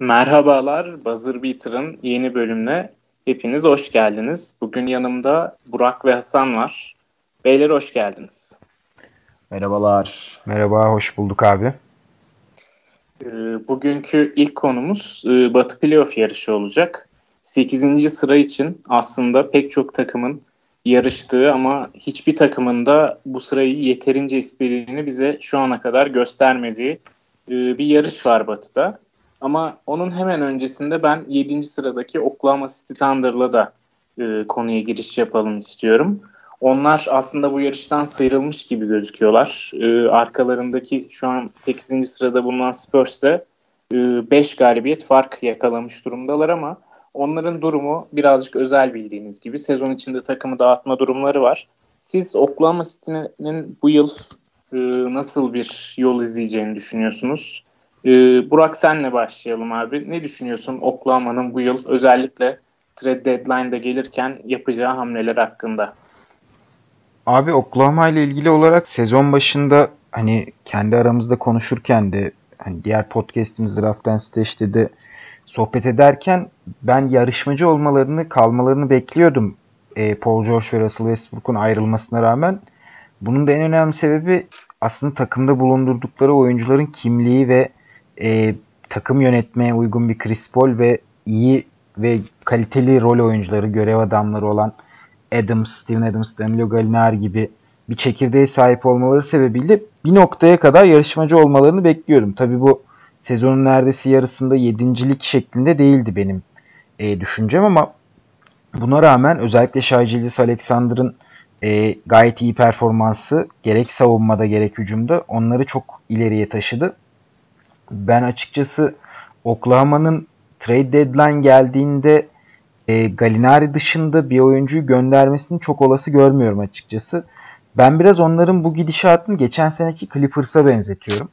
Merhabalar, Buzzer Beater'ın yeni bölümüne hepiniz hoş geldiniz. Bugün yanımda Burak ve Hasan var. Beyler hoş geldiniz. Merhabalar. Merhaba, hoş bulduk abi. Ee, bugünkü ilk konumuz e, Batı Playoff yarışı olacak. 8. sıra için aslında pek çok takımın yarıştığı ama hiçbir takımın da bu sırayı yeterince istediğini bize şu ana kadar göstermediği e, bir yarış var Batı'da. Ama onun hemen öncesinde ben 7. sıradaki Oklahoma City Thunder'la da e, konuya giriş yapalım istiyorum. Onlar aslında bu yarıştan sıyrılmış gibi gözüküyorlar. E, arkalarındaki şu an 8. sırada bulunan Spurs de 5 e, galibiyet fark yakalamış durumdalar ama onların durumu birazcık özel bildiğiniz gibi. Sezon içinde takımı dağıtma durumları var. Siz Oklahoma City'nin bu yıl e, nasıl bir yol izleyeceğini düşünüyorsunuz? Ee, Burak senle başlayalım abi. Ne düşünüyorsun Oklahoma'nın bu yıl özellikle trade deadline'da gelirken yapacağı hamleler hakkında? Abi Oklahoma ile ilgili olarak sezon başında hani kendi aramızda konuşurken de hani diğer podcast'imiz Draft and de sohbet ederken ben yarışmacı olmalarını, kalmalarını bekliyordum. E, Paul George ve Russell Westbrook'un ayrılmasına rağmen. Bunun da en önemli sebebi aslında takımda bulundurdukları oyuncuların kimliği ve e, takım yönetmeye uygun bir Chris Paul ve iyi ve kaliteli rol oyuncuları, görev adamları olan Adams, Steven Adams, Danilo Gallinari gibi bir çekirdeğe sahip olmaları sebebiyle bir noktaya kadar yarışmacı olmalarını bekliyordum. Tabi bu sezonun neredeyse yarısında yedincilik şeklinde değildi benim e, düşüncem ama buna rağmen özellikle Shai Alexander'ın e, gayet iyi performansı gerek savunmada gerek hücumda onları çok ileriye taşıdı ben açıkçası Oklahoma'nın trade deadline geldiğinde e, Galinari dışında bir oyuncuyu göndermesini çok olası görmüyorum açıkçası. Ben biraz onların bu gidişatını geçen seneki Clippers'a benzetiyorum.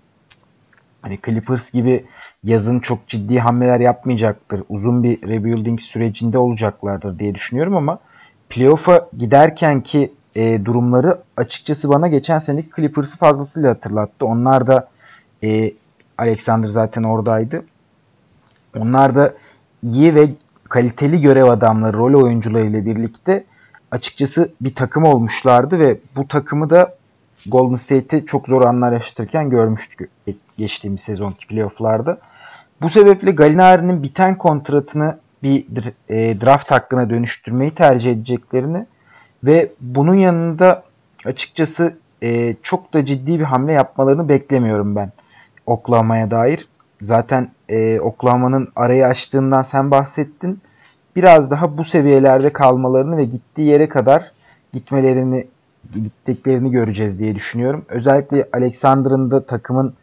Hani Clippers gibi yazın çok ciddi hamleler yapmayacaktır. Uzun bir rebuilding sürecinde olacaklardır diye düşünüyorum ama playoff'a giderken ki e, durumları açıkçası bana geçen seneki Clippers'ı fazlasıyla hatırlattı. Onlar da e, Alexander zaten oradaydı. Onlar da iyi ve kaliteli görev adamları, rol oyuncuları ile birlikte açıkçası bir takım olmuşlardı ve bu takımı da Golden State'i çok zor anlar yaşatırken görmüştük geçtiğimiz sezonki playofflarda. Bu sebeple Gallinari'nin biten kontratını bir e, draft hakkına dönüştürmeyi tercih edeceklerini ve bunun yanında açıkçası e, çok da ciddi bir hamle yapmalarını beklemiyorum ben. Oklahoma'ya dair. Zaten e, Oklahoma'nın arayı açtığından sen bahsettin. Biraz daha bu seviyelerde kalmalarını ve gittiği yere kadar gitmelerini gittiklerini göreceğiz diye düşünüyorum. Özellikle Alexander'ın da takımın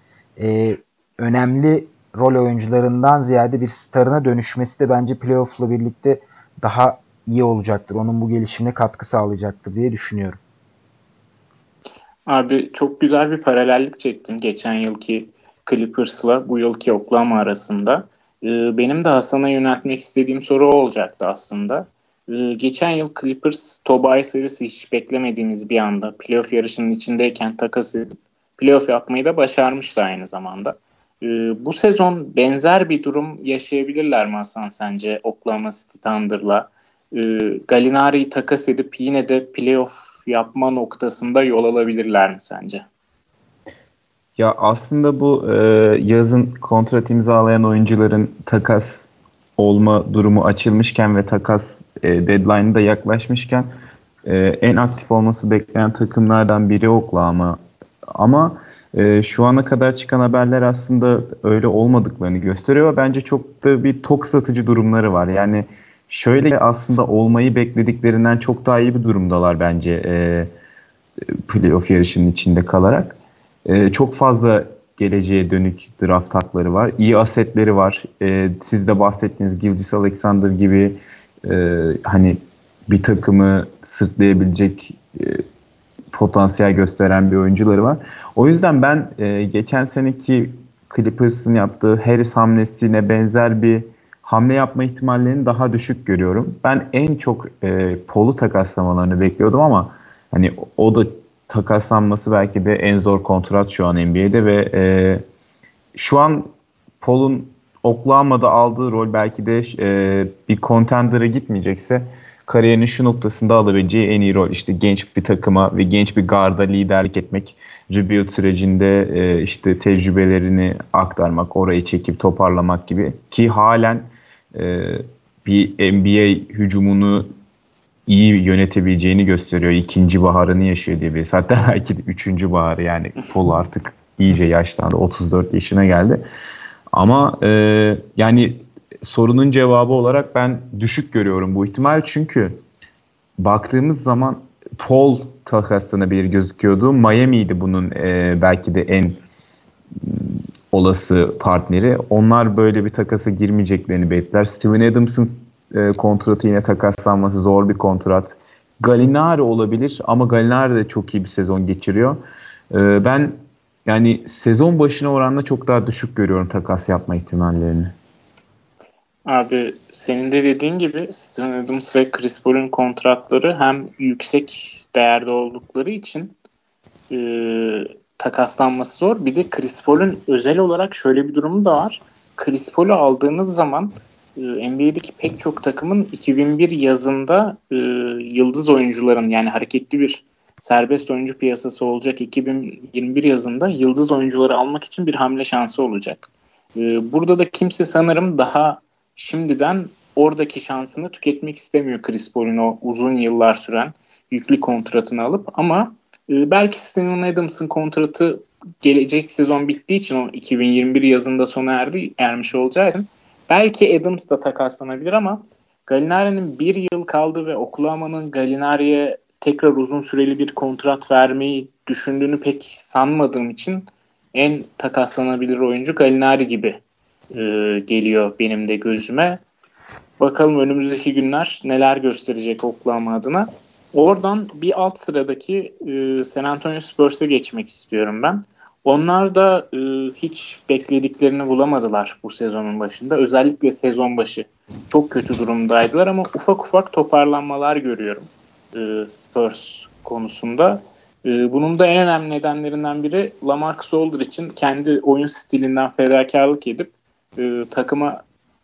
e, önemli rol oyuncularından ziyade bir starına dönüşmesi de bence playoff'la birlikte daha iyi olacaktır. Onun bu gelişimine katkı sağlayacaktır diye düşünüyorum. Abi çok güzel bir paralellik çektin geçen yılki Clippers'la bu yılki Oklahoma arasında. Ee, benim de Hasan'a yöneltmek istediğim soru olacaktı aslında. Ee, geçen yıl Clippers Tobias serisi hiç beklemediğimiz bir anda playoff yarışının içindeyken takas edip playoff yapmayı da başarmıştı aynı zamanda. Ee, bu sezon benzer bir durum yaşayabilirler mi Hasan sence Oklahoma City Thunder'la? Galinari'yi takas edip yine de playoff yapma noktasında yol alabilirler mi sence? Ya aslında bu e, yazın kontrat imzalayan oyuncuların takas olma durumu açılmışken ve takas e, deadline'ı da yaklaşmışken e, en aktif olması beklenen takımlardan biri Oklahoma. Ama e, şu ana kadar çıkan haberler aslında öyle olmadıklarını gösteriyor. Bence çok da bir tok satıcı durumları var. Yani şöyle aslında olmayı beklediklerinden çok daha iyi bir durumdalar bence e, playoff yarışının içinde kalarak. E, çok fazla geleceğe dönük draft hakları var. İyi asetleri var. E, siz de bahsettiğiniz Gilgis Alexander gibi e, hani bir takımı sırtlayabilecek e, potansiyel gösteren bir oyuncuları var. O yüzden ben e, geçen seneki Clippers'ın yaptığı Harris hamlesine benzer bir hamle yapma ihtimallerini daha düşük görüyorum. Ben en çok e, Paul'u takaslamalarını bekliyordum ama hani o da takaslanması belki de en zor kontrat şu an NBA'de ve e, şu an Paul'un Oklahoma'da aldığı rol belki de e, bir contender'a gitmeyecekse kariyerinin şu noktasında alabileceği en iyi rol. işte genç bir takıma ve genç bir garda liderlik etmek. Rebuild sürecinde e, işte tecrübelerini aktarmak, orayı çekip toparlamak gibi. Ki halen e, bir NBA hücumunu iyi yönetebileceğini gösteriyor. İkinci baharını yaşıyor diye bir. Hatta belki de üçüncü baharı yani. Paul artık iyice yaşlandı. 34 yaşına geldi. Ama e, yani sorunun cevabı olarak ben düşük görüyorum bu ihtimal. Çünkü baktığımız zaman Paul takaslanabilir gözüküyordu. Miami'ydi bunun e, belki de en olası partneri. Onlar böyle bir takasa girmeyeceklerini bekler. Steven Adams'ın e, kontratı yine takaslanması zor bir kontrat. Galinari olabilir ama Galinari de çok iyi bir sezon geçiriyor. E, ben yani sezon başına oranla çok daha düşük görüyorum takas yapma ihtimallerini. Abi senin de dediğin gibi Steven Adams ve Chris Paul'un kontratları hem yüksek değerde oldukları için e, takaslanması zor. Bir de Chris Paul'un özel olarak şöyle bir durumu da var. Chris Paul'u aldığınız zaman NBA'deki pek çok takımın 2001 yazında e, yıldız oyuncuların yani hareketli bir serbest oyuncu piyasası olacak 2021 yazında yıldız oyuncuları almak için bir hamle şansı olacak. E, burada da kimse sanırım daha şimdiden oradaki şansını tüketmek istemiyor Chris Paul'un o uzun yıllar süren yüklü kontratını alıp ama e, belki Steven Adams'ın kontratı gelecek sezon bittiği için o 2021 yazında sona erdi ermiş olacağı için belki Adams da takaslanabilir ama Galinari'nin bir yıl kaldı ve Oklahoma'nın Galinari'ye tekrar uzun süreli bir kontrat vermeyi düşündüğünü pek sanmadığım için en takaslanabilir oyuncu Galinari gibi e, geliyor benim de gözüme. Bakalım önümüzdeki günler neler gösterecek Oklahoma adına. Oradan bir alt sıradaki e, San Antonio Spurs'e geçmek istiyorum ben. Onlar da e, hiç beklediklerini bulamadılar bu sezonun başında. Özellikle sezon başı çok kötü durumdaydılar ama ufak ufak toparlanmalar görüyorum e, Spurs konusunda. E, bunun da en önemli nedenlerinden biri Lamarcus Aldridge'in kendi oyun stilinden fedakarlık edip e, takıma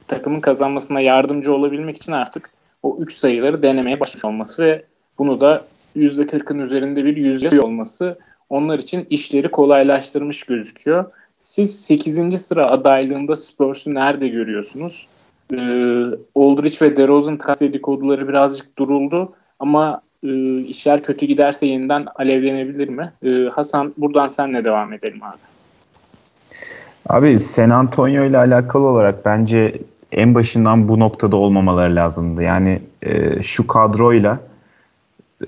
takımın kazanmasına yardımcı olabilmek için artık o 3 sayıları denemeye başlamış olması ve bunu da %40'ın üzerinde bir yüzde olması onlar için işleri kolaylaştırmış gözüküyor. Siz 8. sıra adaylığında Spurs'u nerede görüyorsunuz? Ee, Aldridge ve DeRozan takas dedikoduları birazcık duruldu ama e, işler kötü giderse yeniden alevlenebilir mi? E, Hasan buradan senle devam edelim abi. Abi San Antonio ile alakalı olarak bence en başından bu noktada olmamaları lazımdı. Yani e, şu kadroyla e,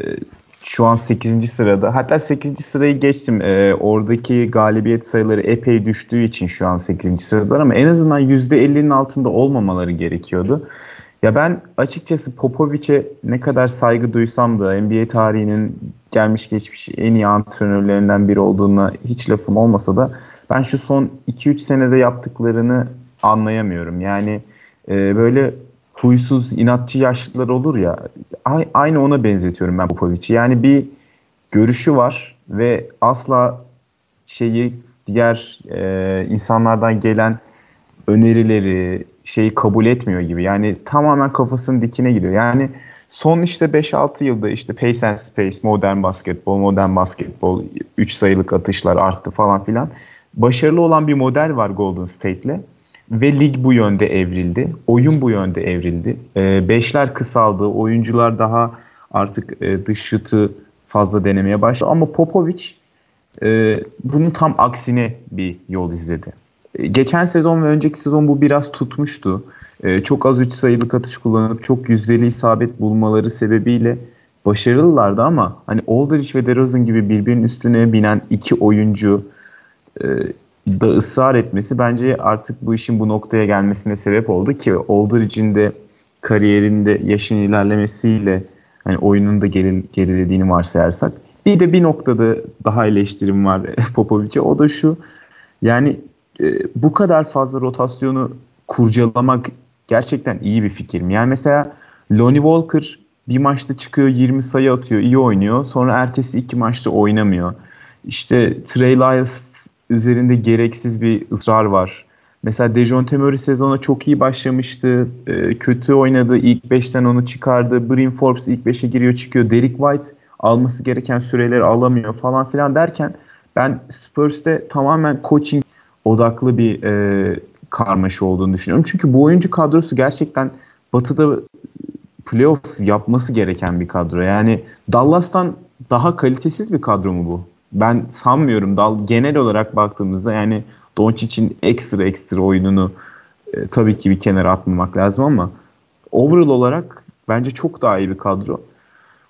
şu an 8. sırada. Hatta 8. sırayı geçtim. E, oradaki galibiyet sayıları epey düştüğü için şu an 8. sıradalar ama en azından %50'nin altında olmamaları gerekiyordu. Ya ben açıkçası Popovic'e ne kadar saygı duysam da NBA tarihinin gelmiş geçmiş en iyi antrenörlerinden biri olduğuna hiç lafım olmasa da ben şu son 2-3 senede yaptıklarını anlayamıyorum. Yani e, böyle huysuz, inatçı yaşlılar olur ya aynı ona benzetiyorum ben Popovic'i. Yani bir görüşü var ve asla şeyi diğer e, insanlardan gelen önerileri şeyi kabul etmiyor gibi. Yani tamamen kafasının dikine gidiyor. Yani son işte 5-6 yılda işte pace and space, modern basketbol, modern basketbol, 3 sayılık atışlar arttı falan filan. Başarılı olan bir model var Golden State'le. Ve lig bu yönde evrildi. Oyun bu yönde evrildi. E, beşler kısaldı. Oyuncular daha artık e, dış şutu fazla denemeye başladı. Ama Popovic e, bunun tam aksine bir yol izledi. E, geçen sezon ve önceki sezon bu biraz tutmuştu. E, çok az 3 sayılık atış kullanıp çok yüzdeli isabet bulmaları sebebiyle başarılılardı ama hani Aldridge ve DeRozan gibi birbirinin üstüne binen iki oyuncu e, da ısrar etmesi bence artık bu işin bu noktaya gelmesine sebep oldu ki Aldridge'in de kariyerinde yaşın ilerlemesiyle hani oyunun da geri, gerilediğini varsayarsak bir de bir noktada daha eleştirim var Popovic'e o da şu yani e, bu kadar fazla rotasyonu kurcalamak gerçekten iyi bir fikir mi? Yani mesela Lonnie Walker bir maçta çıkıyor 20 sayı atıyor iyi oynuyor sonra ertesi iki maçta oynamıyor. İşte Trey Lyles üzerinde gereksiz bir ısrar var. Mesela Dejounte Murray sezona çok iyi başlamıştı. E, kötü oynadı. İlk 5'ten onu çıkardı. Bryn Forbes ilk 5'e giriyor çıkıyor. Derek White alması gereken süreleri alamıyor falan filan derken ben Spurs'te tamamen coaching odaklı bir e, karmaşa olduğunu düşünüyorum. Çünkü bu oyuncu kadrosu gerçekten Batı'da playoff yapması gereken bir kadro. Yani Dallas'tan daha kalitesiz bir kadro mu bu? Ben sanmıyorum. Dal genel olarak baktığımızda yani Doncic'in ekstra ekstra oyununu e, tabii ki bir kenara atmamak lazım ama overall olarak bence çok daha iyi bir kadro.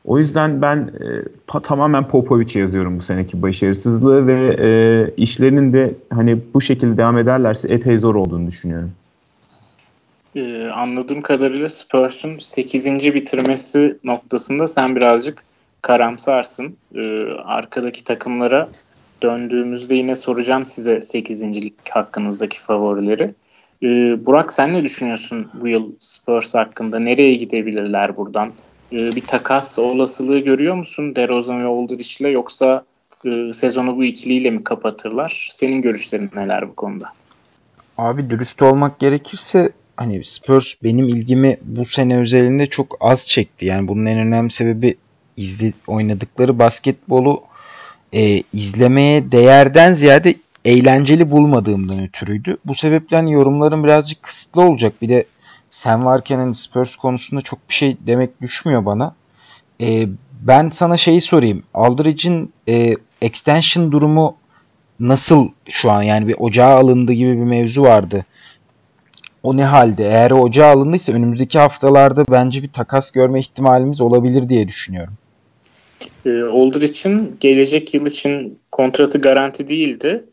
O yüzden ben e, pa, tamamen Popovic'e yazıyorum bu seneki başarısızlığı ve e, işlerinin de hani bu şekilde devam ederlerse epey zor olduğunu düşünüyorum. Ee, anladığım kadarıyla Spurs'un 8. bitirmesi noktasında sen birazcık karamsarsın. Ee, arkadaki takımlara döndüğümüzde yine soracağım size 8.lik hakkınızdaki favorileri. Ee, Burak sen ne düşünüyorsun bu yıl Spurs hakkında? Nereye gidebilirler buradan? Ee, bir takas olasılığı görüyor musun DeRozan ve Aldridge ile yoksa e, sezonu bu ikiliyle mi kapatırlar? Senin görüşlerin neler bu konuda? Abi dürüst olmak gerekirse hani Spurs benim ilgimi bu sene özelinde çok az çekti. Yani bunun en önemli sebebi izle, oynadıkları basketbolu e, izlemeye değerden ziyade eğlenceli bulmadığımdan ötürüydü. Bu sebeple hani yorumlarım birazcık kısıtlı olacak. Bir de sen varken hani Spurs konusunda çok bir şey demek düşmüyor bana. E, ben sana şeyi sorayım. Aldridge'in e, extension durumu nasıl şu an? Yani bir ocağa alındı gibi bir mevzu vardı. O ne halde? Eğer o ocağa alındıysa önümüzdeki haftalarda bence bir takas görme ihtimalimiz olabilir diye düşünüyorum. E, Aldridge'in gelecek yıl için kontratı garanti değildi.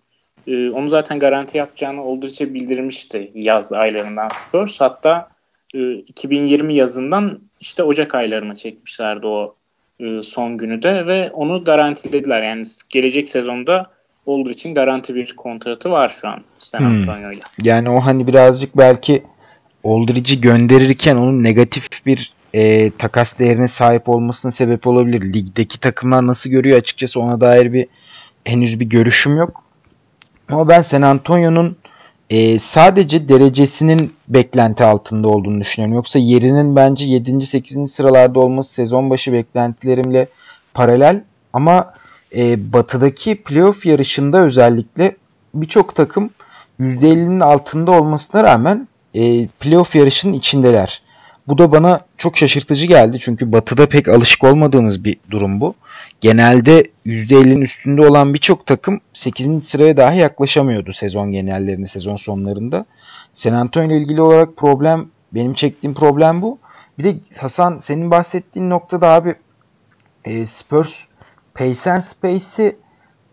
E, onu zaten garanti yapacağını Aldridge'e bildirmişti yaz aylarından Spurs. Hatta e, 2020 yazından işte Ocak aylarına çekmişlerdi o e, son günü de ve onu garantilediler. Yani gelecek sezonda Aldridge'in garanti bir kontratı var şu an San. Antonio'yla. Hmm. Yani o hani birazcık belki Aldridge'i gönderirken onun negatif bir e, takas değerine sahip olmasının sebep olabilir. Ligdeki takımlar nasıl görüyor açıkçası ona dair bir henüz bir görüşüm yok. Ama ben San Antonio'nun e, sadece derecesinin beklenti altında olduğunu düşünüyorum. Yoksa yerinin bence 7. 8. sıralarda olması sezon başı beklentilerimle paralel. Ama e, batıdaki playoff yarışında özellikle birçok takım %50'nin altında olmasına rağmen e, playoff yarışının içindeler. Bu da bana çok şaşırtıcı geldi çünkü batıda pek alışık olmadığımız bir durum bu. Genelde %50'nin üstünde olan birçok takım 8. sıraya dahi yaklaşamıyordu sezon genellerinde, sezon sonlarında. San Antonio ile ilgili olarak problem, benim çektiğim problem bu. Bir de Hasan senin bahsettiğin noktada abi e, Spurs Pace and Space'i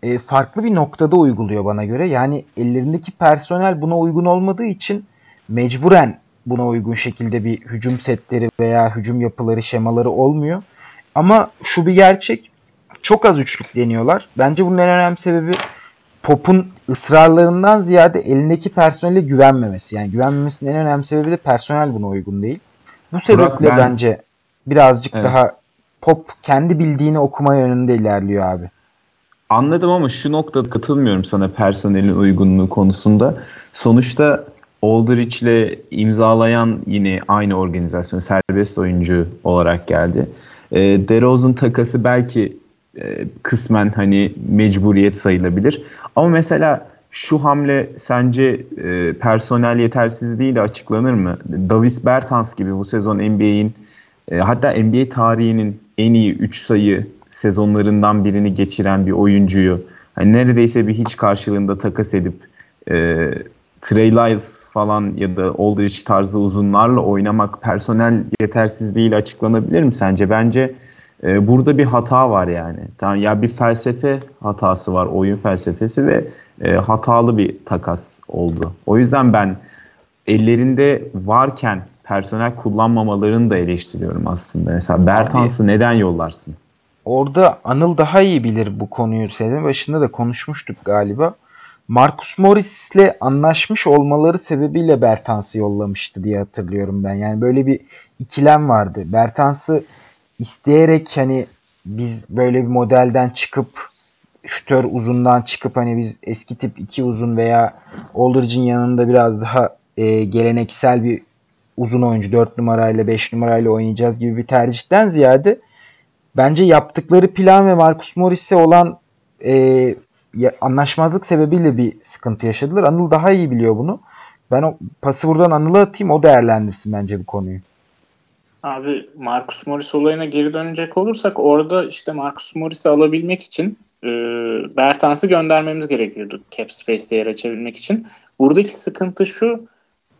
e, farklı bir noktada uyguluyor bana göre. Yani ellerindeki personel buna uygun olmadığı için mecburen buna uygun şekilde bir hücum setleri veya hücum yapıları, şemaları olmuyor. Ama şu bir gerçek. Çok az üçlük deniyorlar. Bence bunun en önemli sebebi Pop'un ısrarlarından ziyade elindeki personele güvenmemesi. Yani güvenmemesinin en önemli sebebi de personel buna uygun değil. Bu sebeple Burak, ben... bence birazcık evet. daha Pop kendi bildiğini okuma yönünde ilerliyor abi. Anladım ama şu noktada katılmıyorum sana personelin uygunluğu konusunda. Sonuçta Aldridge'le imzalayan yine aynı organizasyon serbest oyuncu olarak geldi. E, DeRozan takası belki e, kısmen hani mecburiyet sayılabilir. Ama mesela şu hamle sence e, personel yetersizliğiyle açıklanır mı? Davis Bertans gibi bu sezon NBA'in e, hatta NBA tarihinin en iyi 3 sayı sezonlarından birini geçiren bir oyuncuyu hani neredeyse bir hiç karşılığında takas edip e, Trey Lyles falan ya da Aldridge tarzı uzunlarla oynamak personel yetersizliğiyle açıklanabilir mi sence? Bence e, burada bir hata var yani. Tamam ya bir felsefe hatası var, oyun felsefesi ve e, hatalı bir takas oldu. O yüzden ben ellerinde varken personel kullanmamalarını da eleştiriyorum aslında. Mesela Bertans'ı neden yollarsın? Orada Anıl daha iyi bilir bu konuyu. Senin başında da konuşmuştuk galiba. Marcus Morris'le anlaşmış olmaları sebebiyle Bertans'ı yollamıştı diye hatırlıyorum ben. Yani böyle bir ikilem vardı. Bertans'ı isteyerek hani biz böyle bir modelden çıkıp şütör uzundan çıkıp hani biz eski tip iki uzun veya Aldridge'in yanında biraz daha e, geleneksel bir uzun oyuncu 4 numarayla 5 numarayla oynayacağız gibi bir tercihten ziyade bence yaptıkları plan ve Marcus Morris'e olan e, anlaşmazlık sebebiyle bir sıkıntı yaşadılar. Anıl daha iyi biliyor bunu. Ben o pası buradan Anıl'a atayım o değerlendirsin bence bu konuyu. Abi Marcus Morris olayına geri dönecek olursak orada işte Marcus Morris'i alabilmek için e, Bertans'ı göndermemiz gerekiyordu cap space'te yer açabilmek için. Buradaki sıkıntı şu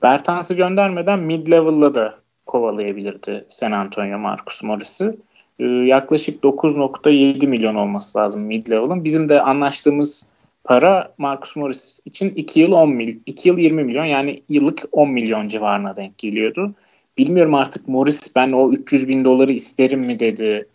Bertans'ı göndermeden mid level'la da kovalayabilirdi San Antonio Marcus Morris'i. Ee, yaklaşık 9.7 milyon olması lazım mid level'ın. Bizim de anlaştığımız para Marcus Morris için 2 yıl 10 milyon, 2 yıl 20 milyon yani yıllık 10 milyon civarına denk geliyordu. Bilmiyorum artık Morris ben o 300 bin doları isterim mi dedi.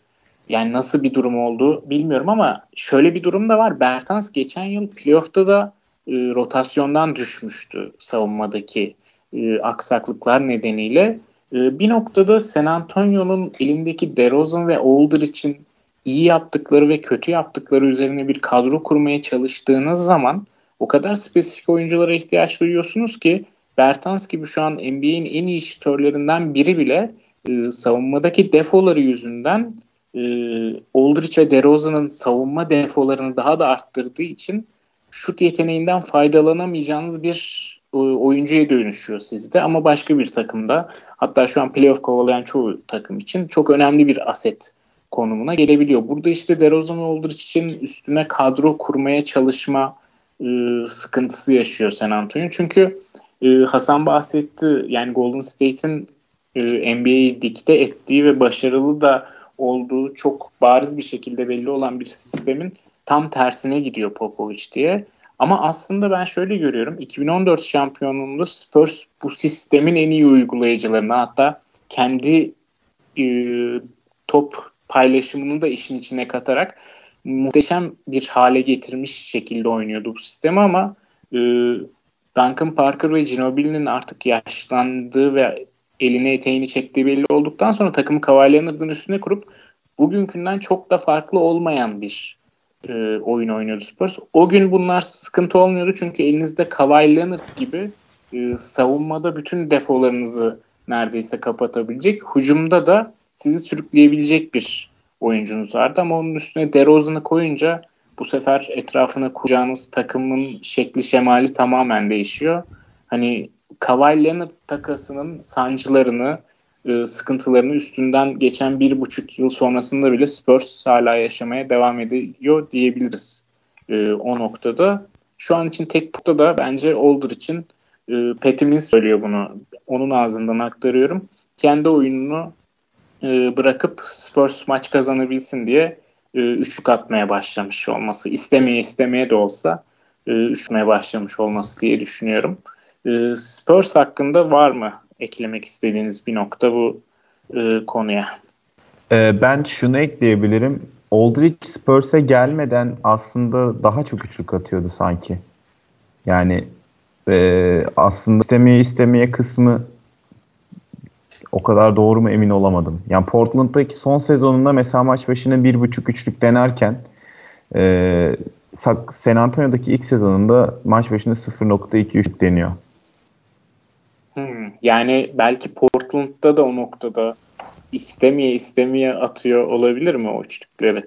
Yani nasıl bir durum oldu bilmiyorum ama şöyle bir durum da var. Bertans geçen yıl playoff'ta da e, rotasyondan düşmüştü savunmadaki e, aksaklıklar nedeniyle. E, bir noktada San Antonio'nun elindeki DeRozan ve için iyi yaptıkları ve kötü yaptıkları üzerine bir kadro kurmaya çalıştığınız zaman o kadar spesifik oyunculara ihtiyaç duyuyorsunuz ki Bertans gibi şu an NBA'in en iyi şütörlerinden biri bile e, savunmadaki defoları yüzünden e, Aldridge ve DeRozan'ın savunma defolarını daha da arttırdığı için şut yeteneğinden faydalanamayacağınız bir oyuncuya dönüşüyor sizde ama başka bir takımda hatta şu an playoff kovalayan çoğu takım için çok önemli bir aset konumuna gelebiliyor. Burada işte DeRozan Aldridge için üstüne kadro kurmaya çalışma e, sıkıntısı yaşıyor San Antonio. Çünkü e, Hasan bahsetti yani Golden State'in e, NBA'yi dikte ettiği ve başarılı da olduğu çok bariz bir şekilde belli olan bir sistemin tam tersine gidiyor Popovich diye. Ama aslında ben şöyle görüyorum. 2014 şampiyonluğunda Spurs bu sistemin en iyi uygulayıcılarına hatta kendi e, top paylaşımını da işin içine katarak muhteşem bir hale getirmiş şekilde oynuyordu bu sistemi ama e, Duncan Parker ve Ginobili'nin artık yaşlandığı ve eline eteğini çektiği belli olduktan sonra takımı Kawhi üstüne kurup bugünkünden çok da farklı olmayan bir e, oyun oynuyordu Spurs. O gün bunlar sıkıntı olmuyordu çünkü elinizde Kawhi Leonard gibi e, savunmada bütün defolarınızı neredeyse kapatabilecek. Hücumda da sizi sürükleyebilecek bir oyuncunuz vardı ama onun üstüne DeRozan'ı koyunca bu sefer etrafına kuracağınız takımın şekli şemali tamamen değişiyor. Hani Kawhi Leonard takasının sancılarını e, sıkıntılarını üstünden geçen bir buçuk yıl sonrasında bile Spurs hala yaşamaya devam ediyor diyebiliriz e, o noktada. Şu an için tek nokta da bence Older için e, Patty söylüyor bunu. Onun ağzından aktarıyorum. Kendi oyununu e, bırakıp Spurs maç kazanabilsin diye e, üçlük atmaya başlamış olması. istemeye istemeye de olsa e, üçlüğe başlamış olması diye düşünüyorum. E, Spurs hakkında var mı eklemek istediğiniz bir nokta bu e, konuya? E, ben şunu ekleyebilirim. Aldridge Spurs'e gelmeden aslında daha çok üçlük atıyordu sanki. Yani e, aslında istemeye istemeye kısmı o kadar doğru mu emin olamadım. Yani Portland'daki son sezonunda mesela maç başına bir buçuk üçlük denerken e, San Antonio'daki ilk sezonunda maç başına 0.2 üçlük deniyor. Hmm, yani belki Portland'da da o noktada istemeye istemeye atıyor olabilir mi o üçlükleri?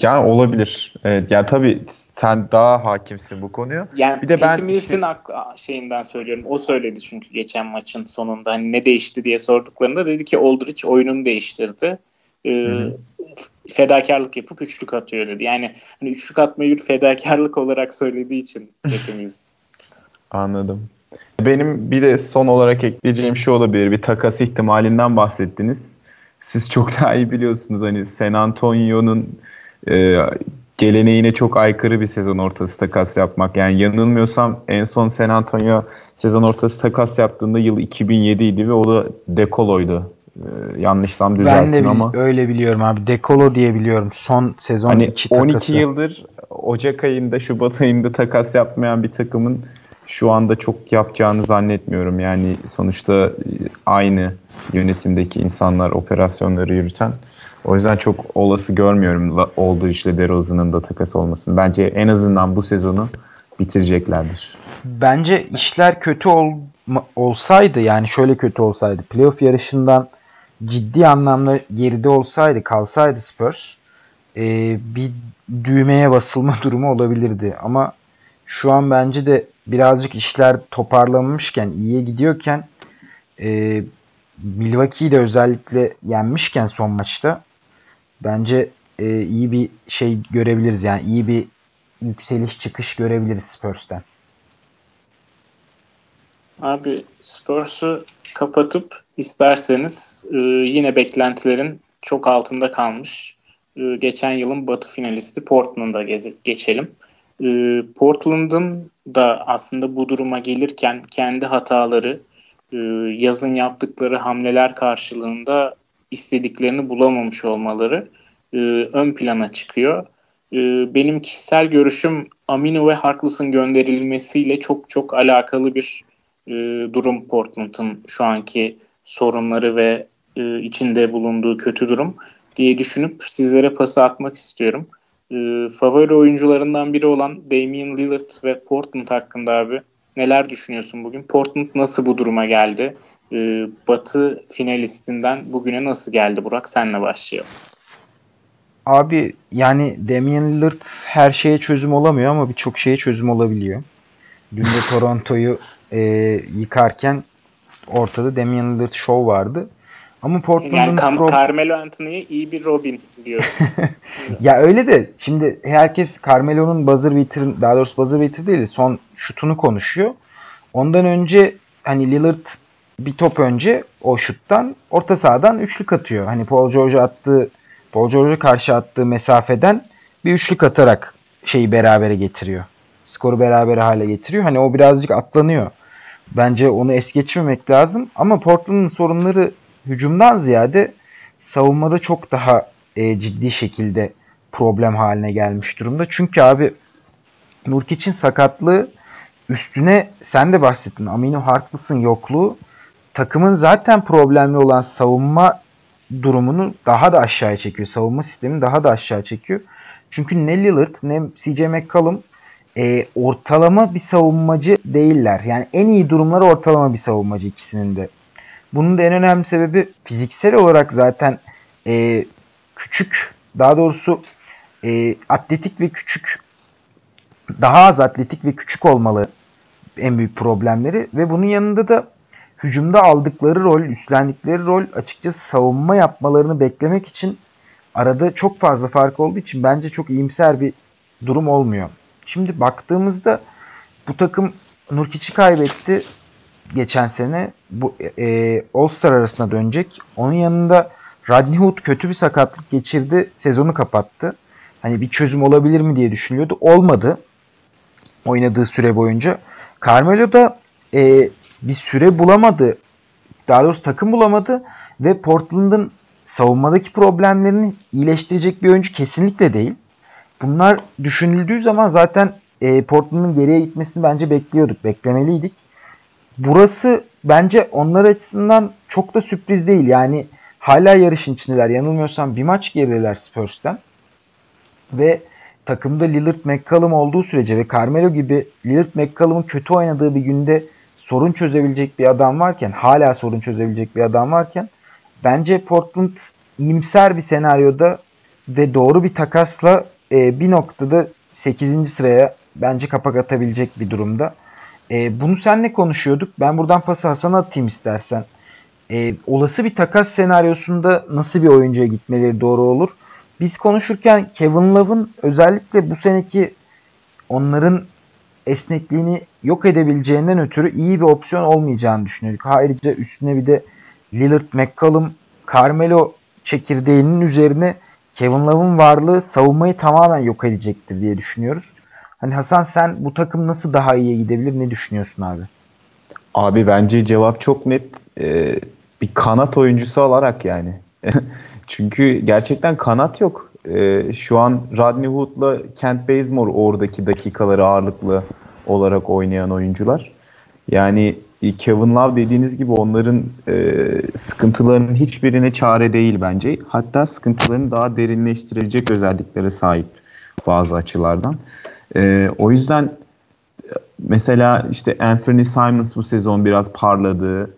Yani olabilir. Evet, yani tabii sen daha hakimsin bu konuya. Yani bir de ben Mills'in şey... şeyinden söylüyorum. O söyledi çünkü geçen maçın sonunda hani ne değişti diye sorduklarında dedi ki Aldridge oyununu değiştirdi. Ee, fedakarlık yapıp üçlük atıyor dedi. Yani hani üçlük atmayı bir fedakarlık olarak söylediği için hepimiz. Anladım. Benim bir de son olarak ekleyeceğim şey olabilir. Bir takas ihtimalinden bahsettiniz. Siz çok daha iyi biliyorsunuz hani San Antonio'nun e, geleneğine çok aykırı bir sezon ortası takas yapmak. Yani yanılmıyorsam en son San Antonio sezon ortası takas yaptığında yıl 2007 idi ve o da Dekolo'ydu. Ee, yanlışsam düzeltin ben de ama. öyle biliyorum abi. Dekolo diye biliyorum. Son sezon hani içi takası. 12 yıldır Ocak ayında, Şubat ayında takas yapmayan bir takımın şu anda çok yapacağını zannetmiyorum. Yani sonuçta e, aynı yönetimdeki insanlar operasyonları yürüten. O yüzden çok olası görmüyorum olduğu işte DeRozan'ın da takas olmasını. Bence en azından bu sezonu bitireceklerdir. Bence işler kötü ol, olsaydı yani şöyle kötü olsaydı playoff yarışından ciddi anlamda geride olsaydı kalsaydı Spurs e, bir düğmeye basılma durumu olabilirdi. Ama şu an bence de birazcık işler toparlanmışken iyiye gidiyorken e, Milwaukee'yi de özellikle yenmişken son maçta bence e, iyi bir şey görebiliriz. Yani iyi bir yükseliş çıkış görebiliriz Spurs'ten. Abi Spurs'u kapatıp isterseniz e, yine beklentilerin çok altında kalmış. E, geçen yılın batı finalisti Portland'a geçelim. E, Portland'ın da aslında bu duruma gelirken kendi hataları, e, yazın yaptıkları hamleler karşılığında istediklerini bulamamış olmaları e, ön plana çıkıyor. E, benim kişisel görüşüm Amino ve Harkless'ın gönderilmesiyle çok çok alakalı bir e, durum Portland'ın şu anki sorunları ve e, içinde bulunduğu kötü durum diye düşünüp sizlere pası atmak istiyorum. E, favori oyuncularından biri olan Damian Lillard ve Portland hakkında abi neler düşünüyorsun bugün? Portland nasıl bu duruma geldi? E, Batı finalistinden bugüne nasıl geldi Burak? Senle başlayalım. Abi yani Damian Lillard her şeye çözüm olamıyor ama birçok şeye çözüm olabiliyor. Dün de Toronto'yu e, yıkarken ortada Damian Lillard show vardı. Ama Portland'ın yani Cam- pro- Carmelo Anthony'ye iyi bir Robin diyorsun. ya öyle de şimdi herkes Carmelo'nun buzzer beater daha doğrusu buzzer beater değil son şutunu konuşuyor. Ondan önce hani Lillard bir top önce o şuttan orta sahadan üçlük atıyor. Hani Paul George attığı Paul George'a karşı attığı mesafeden bir üçlük atarak şeyi berabere getiriyor. Skoru berabere hale getiriyor. Hani o birazcık atlanıyor. Bence onu es geçmemek lazım. Ama Portland'ın sorunları hücumdan ziyade savunmada çok daha e, ciddi şekilde problem haline gelmiş durumda. Çünkü abi Nurkic'in sakatlığı üstüne sen de bahsettin. Amino Harkless'ın yokluğu takımın zaten problemli olan savunma durumunu daha da aşağıya çekiyor. Savunma sistemini daha da aşağı çekiyor. Çünkü ne Lillard ne CJ McCollum e, ortalama bir savunmacı değiller. Yani en iyi durumları ortalama bir savunmacı ikisinin de. Bunun da en önemli sebebi fiziksel olarak zaten e, küçük daha doğrusu e, atletik ve küçük daha az atletik ve küçük olmalı en büyük problemleri ve bunun yanında da hücumda aldıkları rol, üstlendikleri rol açıkçası savunma yapmalarını beklemek için arada çok fazla fark olduğu için bence çok iyimser bir durum olmuyor. Şimdi baktığımızda bu takım Nurkic'i kaybetti geçen sene. Bu e, All-Star arasına dönecek. Onun yanında Rodney Hood kötü bir sakatlık geçirdi. Sezonu kapattı. Hani bir çözüm olabilir mi diye düşünüyordu. Olmadı. Oynadığı süre boyunca. Carmelo da e, bir süre bulamadı. Daha doğrusu takım bulamadı ve Portland'ın savunmadaki problemlerini iyileştirecek bir oyuncu kesinlikle değil. Bunlar düşünüldüğü zaman zaten e, Portland'ın geriye gitmesini bence bekliyorduk, beklemeliydik. Burası bence onlar açısından çok da sürpriz değil. Yani hala yarışın içindeler. Yanılmıyorsam bir maç gerideler Spurs'ten. Ve takımda Lillard McCallum olduğu sürece ve Carmelo gibi Lillard McCallum'un kötü oynadığı bir günde sorun çözebilecek bir adam varken, hala sorun çözebilecek bir adam varken bence Portland iyimser bir senaryoda ve doğru bir takasla e, bir noktada 8. sıraya bence kapak atabilecek bir durumda. E, bunu senle konuşuyorduk. Ben buradan pası Hasan'a atayım istersen. E, olası bir takas senaryosunda nasıl bir oyuncuya gitmeleri doğru olur? Biz konuşurken Kevin Love'ın özellikle bu seneki onların esnekliğini yok edebileceğinden ötürü iyi bir opsiyon olmayacağını düşünüyorduk. Ayrıca üstüne bir de Lillard, McCollum, Carmelo çekirdeğinin üzerine Kevin Love'ın varlığı savunmayı tamamen yok edecektir diye düşünüyoruz. Hani Hasan sen bu takım nasıl daha iyiye gidebilir ne düşünüyorsun abi? Abi bence cevap çok net. Ee, bir kanat oyuncusu olarak yani. Çünkü gerçekten kanat yok. Ee, şu an Rodney Hood'la Kent Bazemore oradaki dakikaları ağırlıklı olarak oynayan oyuncular. Yani Kevin Love dediğiniz gibi onların e, sıkıntılarının hiçbirine çare değil bence. Hatta sıkıntılarını daha derinleştirecek özelliklere sahip bazı açılardan. E, o yüzden mesela işte Anthony Simons bu sezon biraz parladı.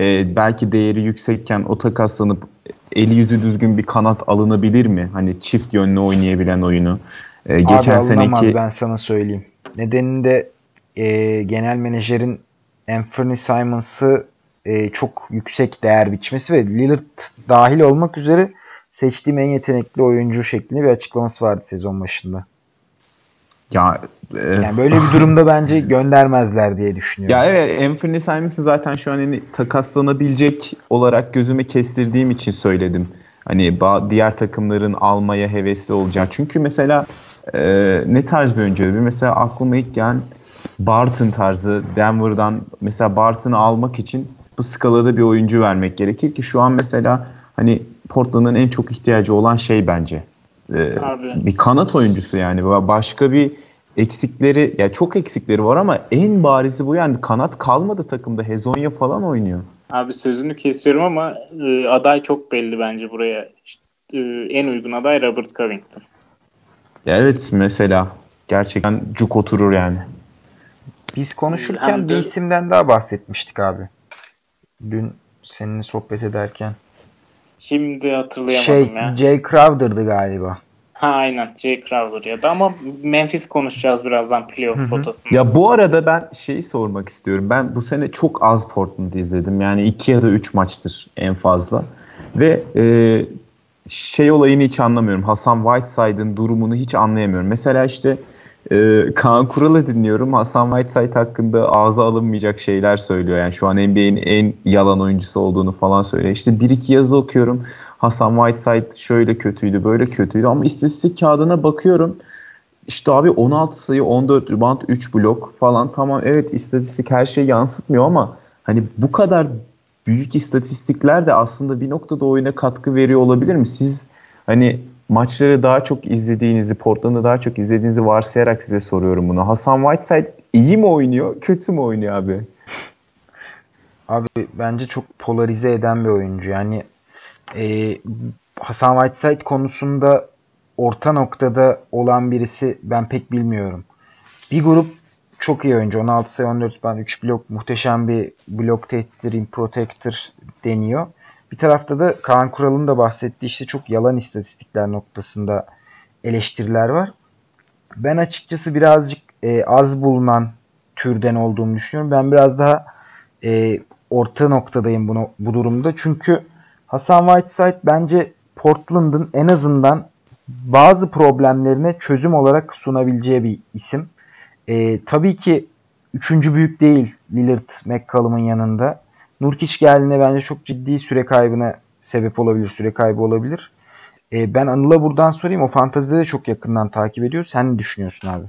E, belki değeri yüksekken o takaslanıp eli yüzü düzgün bir kanat alınabilir mi? Hani çift yönlü oynayabilen oyunu. E, geçen Abi seneki ben sana söyleyeyim. Nedeninde e, genel menajerin Anthony Simons'ı e, çok yüksek değer biçmesi ve Lillard dahil olmak üzere seçtiğim en yetenekli oyuncu şeklinde bir açıklaması vardı sezon başında. Ya e, yani böyle bir durumda bence göndermezler diye düşünüyorum. Ya evet Anthony Simons'ı zaten şu an hani takaslanabilecek olarak gözüme kestirdiğim için söyledim. Hani diğer takımların almaya hevesli olacağı. Çünkü mesela e, ne tarz bir oyuncu? Mesela aklıma ilk gelen Barton tarzı Denver'dan mesela Barton'ı almak için bu skalada bir oyuncu vermek gerekir ki şu an mesela hani Portland'ın en çok ihtiyacı olan şey bence. Ee, bir kanat oyuncusu yani. Başka bir eksikleri ya çok eksikleri var ama en barizi bu yani kanat kalmadı takımda. Hezonya falan oynuyor. Abi sözünü kesiyorum ama e, aday çok belli bence buraya. İşte, e, en uygun aday Robert Covington. Evet mesela gerçekten cuk oturur yani. Biz konuşurken bir isimden daha bahsetmiştik abi. Dün seninle sohbet ederken. Kimdi hatırlayamadım şey, ya. Jay Crowder'dı galiba. Ha aynen Jay Crowder ya da ama Memphis konuşacağız birazdan playoff potasında. Ya bu arada ben şeyi sormak istiyorum. Ben bu sene çok az Portland izledim. Yani iki ya da üç maçtır en fazla. Ve e, şey olayını hiç anlamıyorum. Hasan Whiteside'ın durumunu hiç anlayamıyorum. Mesela işte e, Kaan Kural'ı dinliyorum. Hasan Whiteside hakkında ağza alınmayacak şeyler söylüyor. Yani şu an NBA'in en yalan oyuncusu olduğunu falan söylüyor. İşte bir iki yazı okuyorum. Hasan Whiteside şöyle kötüydü, böyle kötüydü. Ama istatistik kağıdına bakıyorum. İşte abi 16 sayı, 14 rebound, 3 blok falan. Tamam evet istatistik her şeyi yansıtmıyor ama hani bu kadar büyük istatistikler de aslında bir noktada oyuna katkı veriyor olabilir mi? Siz hani maçları daha çok izlediğinizi, Portland'ı daha çok izlediğinizi varsayarak size soruyorum bunu. Hasan Whiteside iyi mi oynuyor, kötü mü oynuyor abi? Abi bence çok polarize eden bir oyuncu. Yani e, Hasan Whiteside konusunda orta noktada olan birisi ben pek bilmiyorum. Bir grup çok iyi oyuncu. 16 sayı 14 ben 3 blok muhteşem bir blok tehdittir, protector deniyor. Bir tarafta da Kaan Kural'ın da bahsettiği işte çok yalan istatistikler noktasında eleştiriler var. Ben açıkçası birazcık e, az bulunan türden olduğunu düşünüyorum. Ben biraz daha e, orta noktadayım bunu, bu durumda. Çünkü Hasan Whiteside bence Portland'ın en azından bazı problemlerine çözüm olarak sunabileceği bir isim. E, tabii ki üçüncü büyük değil Lillard McCollum'un yanında. Nurkic geldiğinde bence çok ciddi süre kaybına sebep olabilir, süre kaybı olabilir. E, ben Anıl'a buradan sorayım. O fantazide de çok yakından takip ediyor. Sen ne düşünüyorsun abi?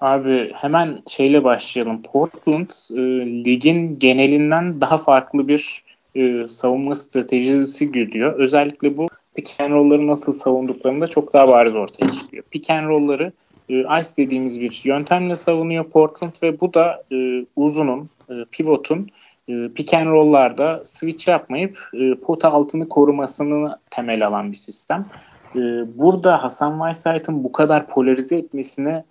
Abi hemen şeyle başlayalım. Portland e, ligin genelinden daha farklı bir e, savunma stratejisi gidiyor. Özellikle bu pick and roll'ları nasıl savunduklarında çok daha bariz ortaya çıkıyor. Pick and roll'ları e, ice dediğimiz bir yöntemle savunuyor Portland ve bu da e, uzunun, e, pivotun pick and roll'larda switch yapmayıp e, pota altını korumasını temel alan bir sistem. E, burada Hasan Whiteside'ın bu kadar polarize etmesine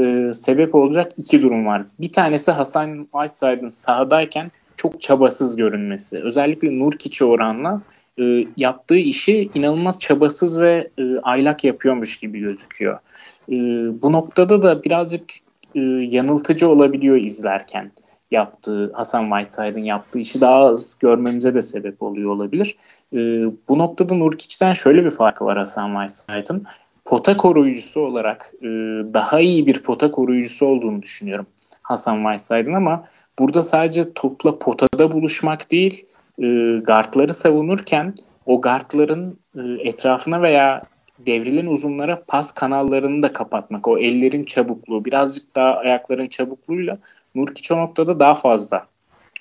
e, sebep olacak iki durum var. Bir tanesi Hasan Whiteside'ın sahadayken çok çabasız görünmesi. Özellikle Nurkic'e oranla e, yaptığı işi inanılmaz çabasız ve e, aylak yapıyormuş gibi gözüküyor. E, bu noktada da birazcık e, yanıltıcı olabiliyor izlerken yaptığı Hasan Whiteside'ın yaptığı işi daha az görmemize de sebep oluyor olabilir. E, bu noktada Nurkic'ten şöyle bir farkı var Hasan Whiteside'ın. Pota koruyucusu olarak e, daha iyi bir pota koruyucusu olduğunu düşünüyorum Hasan Whiteside'ın ama burada sadece topla potada buluşmak değil e, guardları savunurken o guardların e, etrafına veya devrilen uzunlara pas kanallarını da kapatmak. O ellerin çabukluğu birazcık daha ayakların çabukluğuyla Nurkic o noktada daha fazla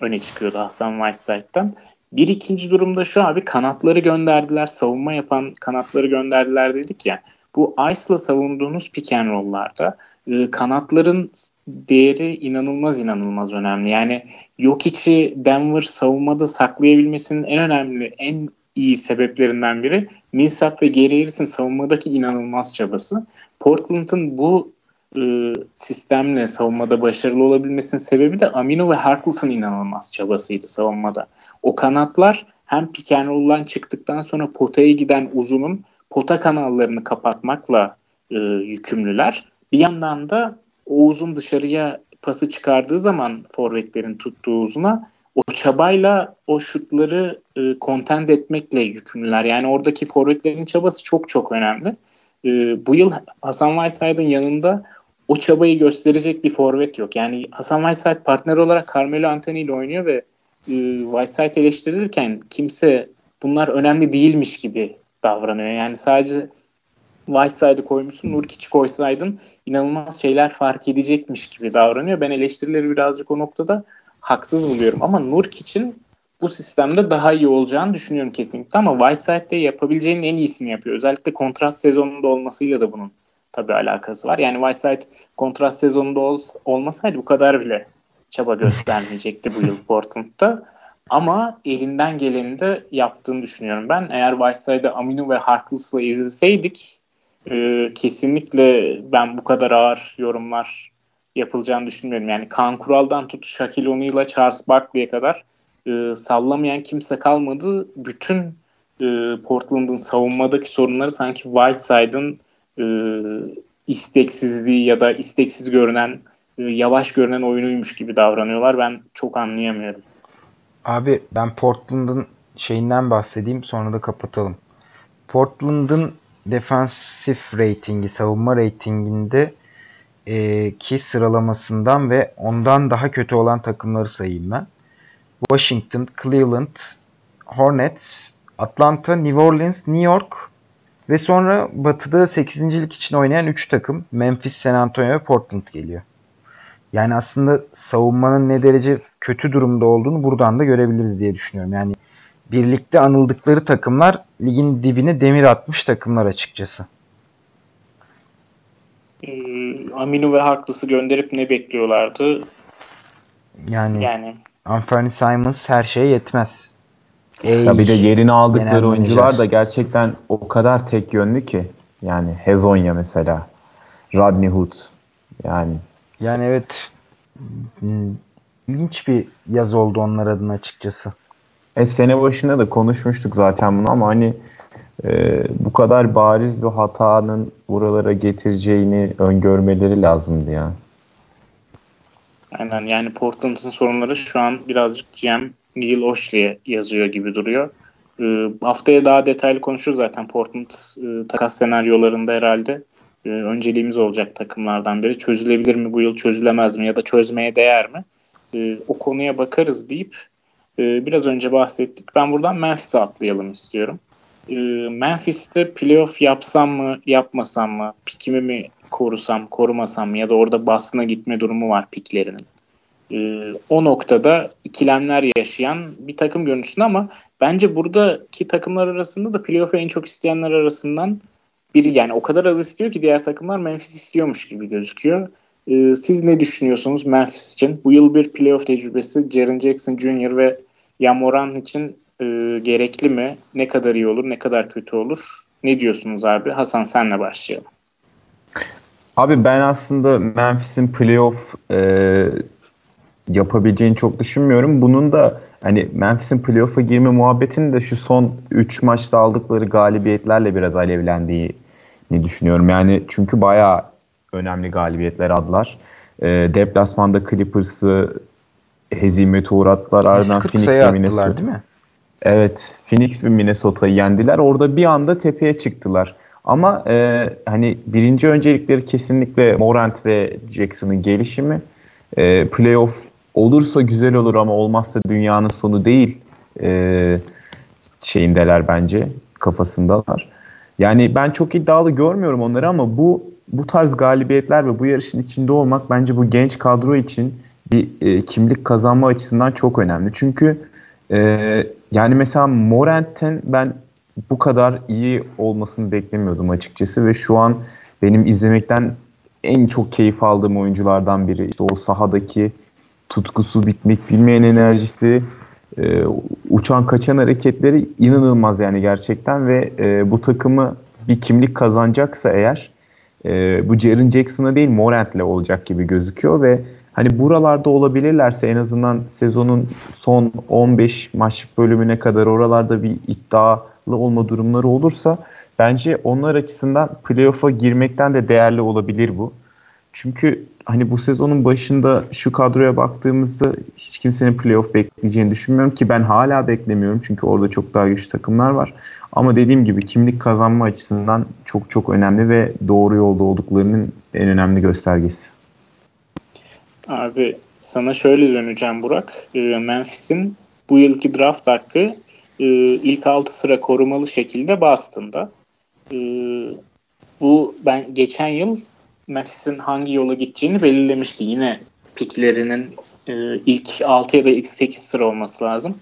öne çıkıyordu Hasan Whiteside'dan. Bir ikinci durumda şu abi kanatları gönderdiler. Savunma yapan kanatları gönderdiler dedik ya. Bu Ice'la savunduğunuz pick and roll'larda e, kanatların değeri inanılmaz inanılmaz önemli. Yani yok içi Denver savunmada saklayabilmesinin en önemli, en iyi sebeplerinden biri Millsap ve Gary Harris'in savunmadaki inanılmaz çabası. Portland'ın bu e, sistemle savunmada başarılı olabilmesinin sebebi de Amino ve Harkless'ın inanılmaz çabasıydı savunmada. O kanatlar hem pick and roll'dan çıktıktan sonra potaya giden uzunun pota kanallarını kapatmakla e, yükümlüler. Bir yandan da o uzun dışarıya pası çıkardığı zaman forvetlerin tuttuğu uzuna o çabayla o şutları e, contend etmekle yükümlüler. Yani oradaki forvetlerin çabası çok çok önemli. E, bu yıl Hasan Whiteside'ın yanında o çabayı gösterecek bir forvet yok. Yani Hasan Whiteside partner olarak Carmelo Anthony ile oynuyor ve e, Whiteside eleştirilirken kimse bunlar önemli değilmiş gibi davranıyor. Yani sadece Whiteside'ı koymuşsun, Nurkic'i koysaydın inanılmaz şeyler fark edecekmiş gibi davranıyor. Ben eleştirileri birazcık o noktada haksız buluyorum. Ama Nurkic'in bu sistemde daha iyi olacağını düşünüyorum kesinlikle. Ama Whiteside'de yapabileceğinin en iyisini yapıyor. Özellikle kontrast sezonunda olmasıyla da bunun tabii alakası var. Yani Whiteside kontrast sezonunda ol, olmasaydı bu kadar bile çaba göstermeyecekti bu yıl Portland'da. Ama elinden geleni de yaptığını düşünüyorum ben. Eğer Whiteside'ı Aminu ve Harkless'la izleseydik e, kesinlikle ben bu kadar ağır yorumlar yapılacağını düşünmüyorum. Yani Kaan Kural'dan tut Shaquille O'Neal'a Charles Barkley'e kadar e, sallamayan kimse kalmadı. Bütün e, Portland'ın savunmadaki sorunları sanki Whiteside'ın e, isteksizliği ya da isteksiz görünen, e, yavaş görünen oyunuymuş gibi davranıyorlar. Ben çok anlayamıyorum. Abi ben Portland'ın şeyinden bahsedeyim sonra da kapatalım. Portland'ın defansif ratingi, savunma ratinginde e, ki sıralamasından ve ondan daha kötü olan takımları sayayım ben. Washington, Cleveland, Hornets, Atlanta, New Orleans, New York ve sonra batıda 8. lig için oynayan 3 takım Memphis, San Antonio ve Portland geliyor. Yani aslında savunmanın ne derece kötü durumda olduğunu buradan da görebiliriz diye düşünüyorum. Yani birlikte anıldıkları takımlar ligin dibine demir atmış takımlar açıkçası. Ee, Aminu ve Harkless'ı gönderip ne bekliyorlardı? Yani, yani. Anthony Simons her şeye yetmez. Ey, ya bir de yerini aldıkları oyuncular da gerçekten o kadar tek yönlü ki. Yani Hezonya mesela. Rodney Hood. Yani. Yani evet. İlginç bir yaz oldu onlar adına açıkçası. E sene başında da konuşmuştuk zaten bunu ama hani e, bu kadar bariz bir hatanın buralara getireceğini öngörmeleri lazımdı ya. Aynen yani Portland'ın sorunları şu an birazcık GM Neil Oshley'e yazıyor gibi duruyor. E, haftaya daha detaylı konuşuruz zaten Portland e, takas senaryolarında herhalde e, önceliğimiz olacak takımlardan biri. Çözülebilir mi bu yıl çözülemez mi ya da çözmeye değer mi? E, o konuya bakarız deyip e, biraz önce bahsettik. Ben buradan Memphis'e atlayalım istiyorum. E, Memphis'te playoff yapsam mı yapmasam mı pikimi mi korusam korumasam mı ya da orada basına gitme durumu var piklerinin. E, o noktada ikilemler yaşayan bir takım görüntüsünde ama bence buradaki takımlar arasında da playoff'u en çok isteyenler arasından biri yani o kadar az istiyor ki diğer takımlar Memphis istiyormuş gibi gözüküyor. Ee, siz ne düşünüyorsunuz Memphis için? Bu yıl bir playoff tecrübesi Jaren Jackson Jr. ve Yamoran için e, gerekli mi? Ne kadar iyi olur, ne kadar kötü olur? Ne diyorsunuz abi? Hasan senle başlayalım. Abi ben aslında Memphis'in playoff e, yapabileceğini çok düşünmüyorum. Bunun da hani Memphis'in playoff'a girme muhabbetinin de şu son 3 maçta aldıkları galibiyetlerle biraz alevlendiğini düşünüyorum. Yani çünkü bayağı önemli galibiyetler aldılar. E, deplasmanda Clippers'ı hezimete uğrattılar. Ardından Phoenix'e Minnesota. değil mi? Evet. Phoenix ve Minnesota'yı yendiler. Orada bir anda tepeye çıktılar. Ama e, hani birinci öncelikleri kesinlikle Morant ve Jackson'ın gelişimi. E, playoff olursa güzel olur ama olmazsa dünyanın sonu değil e, şeyindeler bence kafasındalar. Yani ben çok iddialı görmüyorum onları ama bu bu tarz galibiyetler ve bu yarışın içinde olmak bence bu genç kadro için bir e, kimlik kazanma açısından çok önemli. Çünkü e, yani mesela Morant'ten ben bu kadar iyi olmasını beklemiyordum açıkçası ve şu an benim izlemekten en çok keyif aldığım oyunculardan biri. İşte o sahadaki tutkusu, bitmek bilmeyen enerjisi, e, uçan kaçan hareketleri inanılmaz yani gerçekten ve e, bu takımı bir kimlik kazanacaksa eğer e, bu Jaren Jackson'a değil Morant'le olacak gibi gözüküyor ve hani buralarda olabilirlerse en azından sezonun son 15 maçlık bölümüne kadar oralarda bir iddialı olma durumları olursa bence onlar açısından playoff'a girmekten de değerli olabilir bu. Çünkü hani bu sezonun başında şu kadroya baktığımızda hiç kimsenin playoff bekleyeceğini düşünmüyorum ki ben hala beklemiyorum çünkü orada çok daha güçlü takımlar var. Ama dediğim gibi kimlik kazanma açısından çok çok önemli ve doğru yolda olduklarının en önemli göstergesi. Abi sana şöyle döneceğim Burak. Ee, Memphis'in bu yılki draft hakkı e, ilk 6 sıra korumalı şekilde Boston'da. Ee, bu ben geçen yıl Memphis'in hangi yola gideceğini belirlemişti. Yine piklerinin e, ilk 6 ya da ilk 8 sıra olması lazım.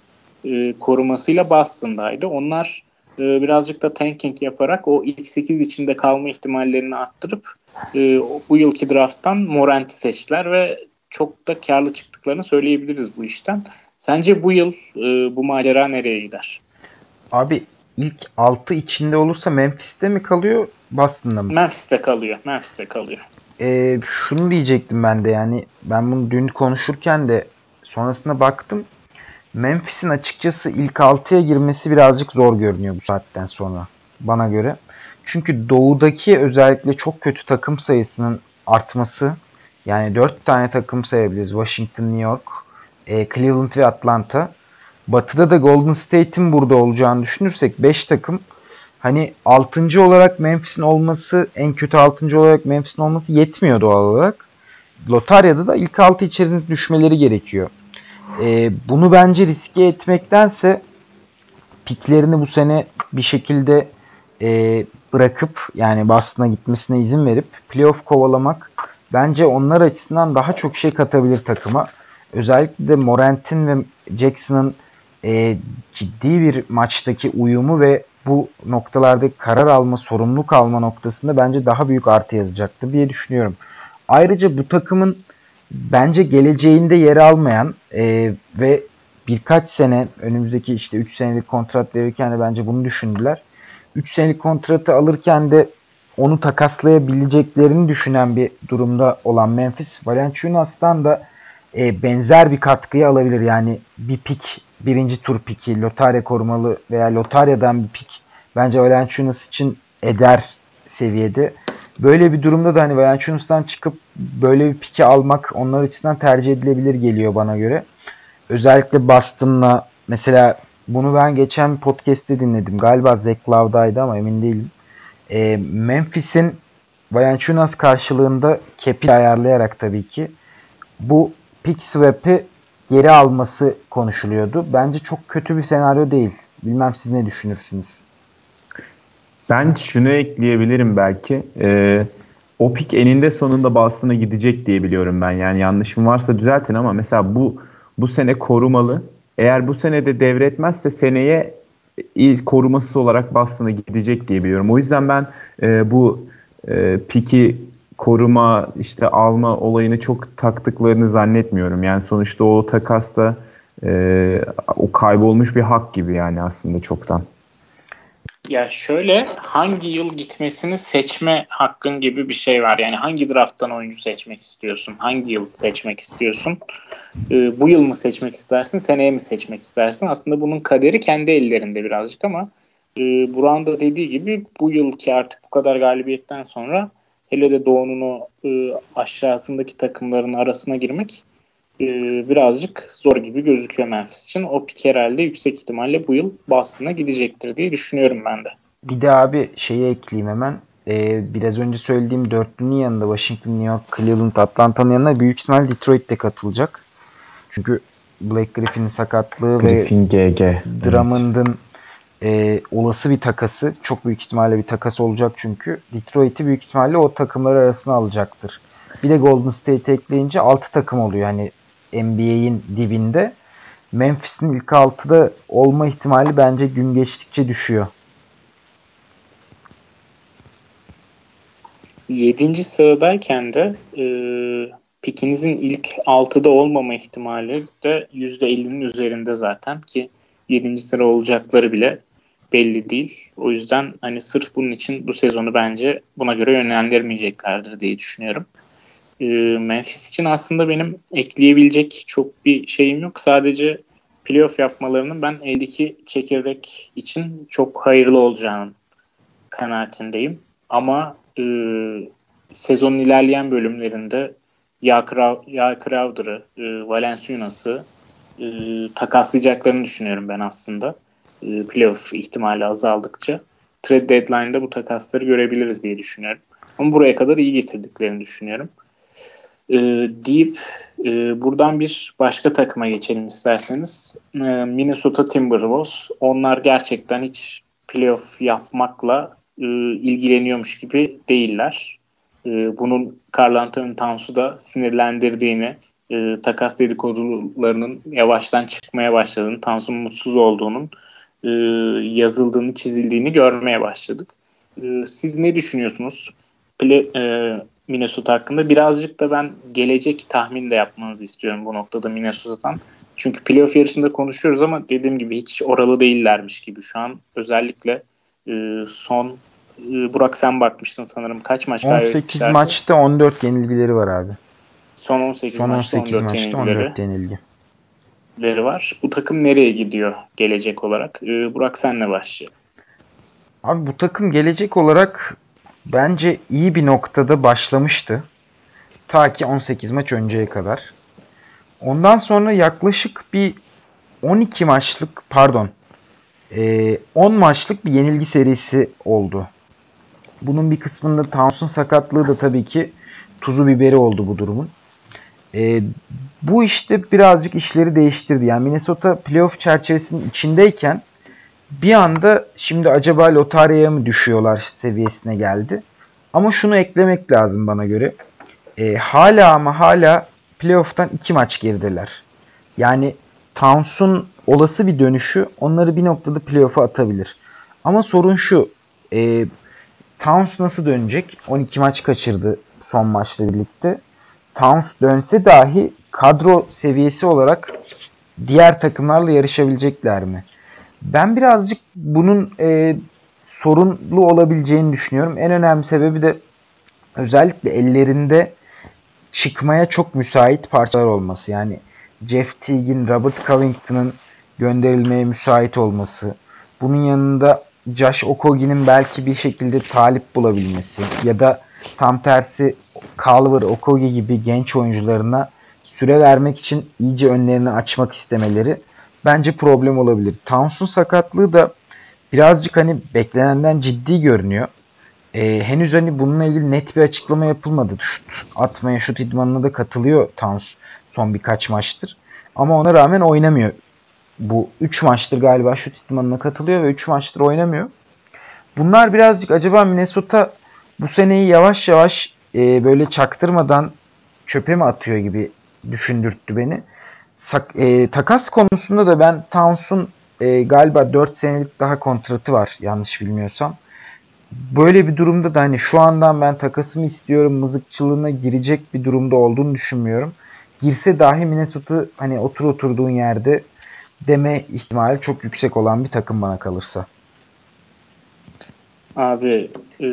E, korumasıyla Boston'daydı. Onlar e, birazcık da tanking yaparak o ilk 8 içinde kalma ihtimallerini arttırıp e, bu yılki drafttan Morant'i seçtiler ve çok da karlı çıktıklarını söyleyebiliriz bu işten. Sence bu yıl e, bu macera nereye gider? Abi ilk 6 içinde olursa Memphis'te mi kalıyor Boston'da mı? Memphis'te kalıyor. Memphis'te kalıyor. Ee, şunu diyecektim ben de yani ben bunu dün konuşurken de sonrasında baktım. Memphis'in açıkçası ilk 6'ya girmesi birazcık zor görünüyor bu saatten sonra bana göre. Çünkü doğudaki özellikle çok kötü takım sayısının artması yani 4 tane takım sayabiliriz. Washington, New York, e, Cleveland ve Atlanta. Batı'da da Golden State'in burada olacağını düşünürsek 5 takım hani 6. olarak Memphis'in olması en kötü 6. olarak Memphis'in olması yetmiyor doğal olarak. Lotarya'da da ilk 6 içerisinde düşmeleri gerekiyor. Ee, bunu bence riske etmektense piklerini bu sene bir şekilde e, bırakıp yani Boston'a gitmesine izin verip playoff kovalamak bence onlar açısından daha çok şey katabilir takıma. Özellikle de Morant'in ve Jackson'ın e, ciddi bir maçtaki uyumu ve bu noktalarda karar alma, sorumluluk alma noktasında bence daha büyük artı yazacaktır diye düşünüyorum. Ayrıca bu takımın bence geleceğinde yer almayan e, ve birkaç sene önümüzdeki işte 3 senelik kontrat verirken de bence bunu düşündüler. 3 senelik kontratı alırken de onu takaslayabileceklerini düşünen bir durumda olan Memphis Valanciunas'tan da e, benzer bir katkıyı alabilir. Yani bir pik, birinci tur piki, lotarya korumalı veya lotaryadan bir pik bence Valanciunas için eder seviyede. Böyle bir durumda da hani Valanciunas'tan çıkıp böyle bir piki almak onlar açısından tercih edilebilir geliyor bana göre. Özellikle Boston'la mesela bunu ben geçen podcast'te dinledim. Galiba Zach Love'daydı ama emin değilim. E, Memphis'in Valanciunas karşılığında cap'i ayarlayarak tabii ki bu pick swap'i geri alması konuşuluyordu. Bence çok kötü bir senaryo değil. Bilmem siz ne düşünürsünüz? Ben şunu ekleyebilirim belki. Ee, o pik eninde sonunda Boston'a gidecek diye biliyorum ben. Yani yanlışım varsa düzeltin ama mesela bu bu sene korumalı. Eğer bu sene de devretmezse seneye ilk korumasız olarak Boston'a gidecek diye biliyorum. O yüzden ben e, bu e, piki koruma işte alma olayını çok taktıklarını zannetmiyorum. Yani sonuçta o takasta e, o kaybolmuş bir hak gibi yani aslında çoktan. Ya şöyle hangi yıl gitmesini seçme hakkın gibi bir şey var. Yani hangi drafttan oyuncu seçmek istiyorsun? Hangi yıl seçmek istiyorsun? Ee, bu yıl mı seçmek istersin? Seneye mi seçmek istersin? Aslında bunun kaderi kendi ellerinde birazcık ama e, Buran da dediği gibi bu yılki artık bu kadar galibiyetten sonra hele de Doğu'nun o e, aşağısındaki takımların arasına girmek e, birazcık zor gibi gözüküyor Memphis için. O pik herhalde yüksek ihtimalle bu yıl Boston'a gidecektir diye düşünüyorum ben de. Bir de abi şeyi ekleyeyim hemen. Ee, biraz önce söylediğim dörtlünün yanında Washington, New York, Cleveland, Atlanta'nın yanına büyük ihtimal Detroit de katılacak. Çünkü Blake Griffin'in sakatlığı Griffin ve GG. Drummond'ın evet e, olası bir takası çok büyük ihtimalle bir takas olacak çünkü Detroit'i büyük ihtimalle o takımlar arasına alacaktır. Bir de Golden State ekleyince 6 takım oluyor. Yani NBA'in dibinde. Memphis'in ilk 6'da olma ihtimali bence gün geçtikçe düşüyor. 7. sıradayken de e, pikinizin ilk 6'da olmama ihtimali de %50'nin üzerinde zaten ki 7. sıra olacakları bile belli değil. O yüzden hani sırf bunun için bu sezonu bence buna göre yönlendirmeyeceklerdir diye düşünüyorum. Ee, Memphis için aslında benim ekleyebilecek çok bir şeyim yok. Sadece playoff yapmalarının ben eldeki çekirdek için çok hayırlı olacağını kanaatindeyim. Ama e, sezonun ilerleyen bölümlerinde Ya, Crowder'ı, e, Valenciunas'ı e, takaslayacaklarını düşünüyorum ben aslında. E, playoff ihtimali azaldıkça. Trade deadline'da bu takasları görebiliriz diye düşünüyorum. Ama buraya kadar iyi getirdiklerini düşünüyorum. E, deyip e, buradan bir başka takıma geçelim isterseniz. E, Minnesota Timberwolves. Onlar gerçekten hiç playoff yapmakla e, ilgileniyormuş gibi değiller. E, bunun Carl Anthony Towns'u da sinirlendirdiğini, e, takas dedikodularının yavaştan çıkmaya başladığını, Towns'un mutsuz olduğunun e, yazıldığını, çizildiğini görmeye başladık. E, siz ne düşünüyorsunuz? Play, e, Minnesota hakkında. Birazcık da ben gelecek tahmin de yapmanızı istiyorum bu noktada Minnesota'dan. Çünkü playoff yarışında konuşuyoruz ama dediğim gibi hiç oralı değillermiş gibi. Şu an özellikle e, son e, Burak sen bakmıştın sanırım. Kaç maç 18 maçta 14 yenilgileri var abi. Son 18, son 18 maçta 14 maçta yenilgileri. 14 yenilgi. Var. Bu takım nereye gidiyor gelecek olarak? Ee, Burak senle başlayalım. Abi bu takım gelecek olarak bence iyi bir noktada başlamıştı. Ta ki 18 maç önceye kadar. Ondan sonra yaklaşık bir 12 maçlık pardon 10 maçlık bir yenilgi serisi oldu. Bunun bir kısmında Towns'un sakatlığı da tabii ki tuzu biberi oldu bu durumun. E, bu işte birazcık işleri değiştirdi. Yani Minnesota playoff çerçevesinin içindeyken bir anda şimdi acaba lotaryaya mı düşüyorlar seviyesine geldi. Ama şunu eklemek lazım bana göre. E, hala ama hala playoff'tan iki maç gerideler. Yani Towns'un olası bir dönüşü onları bir noktada playoff'a atabilir. Ama sorun şu. E, Towns nasıl dönecek? 12 maç kaçırdı son maçla birlikte. Towns dönse dahi kadro seviyesi olarak diğer takımlarla yarışabilecekler mi? Ben birazcık bunun e, sorunlu olabileceğini düşünüyorum. En önemli sebebi de özellikle ellerinde çıkmaya çok müsait parçalar olması. Yani Jeff Teague'in, Robert Covington'ın gönderilmeye müsait olması. Bunun yanında Josh Okogi'nin belki bir şekilde talip bulabilmesi ya da tam tersi Calver, Okogi gibi genç oyuncularına süre vermek için iyice önlerini açmak istemeleri bence problem olabilir. Towns'un sakatlığı da birazcık hani beklenenden ciddi görünüyor. Ee, henüz hani bununla ilgili net bir açıklama yapılmadı. Şut atmaya, şut idmanına da katılıyor Towns son birkaç maçtır. Ama ona rağmen oynamıyor. Bu 3 maçtır galiba şut idmanına katılıyor ve 3 maçtır oynamıyor. Bunlar birazcık acaba Minnesota bu seneyi yavaş yavaş e, böyle çaktırmadan çöpe mi atıyor gibi düşündürttü beni. Sak, e, takas konusunda da ben Towns'un e, galiba 4 senelik daha kontratı var yanlış bilmiyorsam. Böyle bir durumda da hani şu andan ben takasımı istiyorum mızıkçılığına girecek bir durumda olduğunu düşünmüyorum. Girse dahi Minnesota hani otur oturduğun yerde deme ihtimali çok yüksek olan bir takım bana kalırsa. Abi e,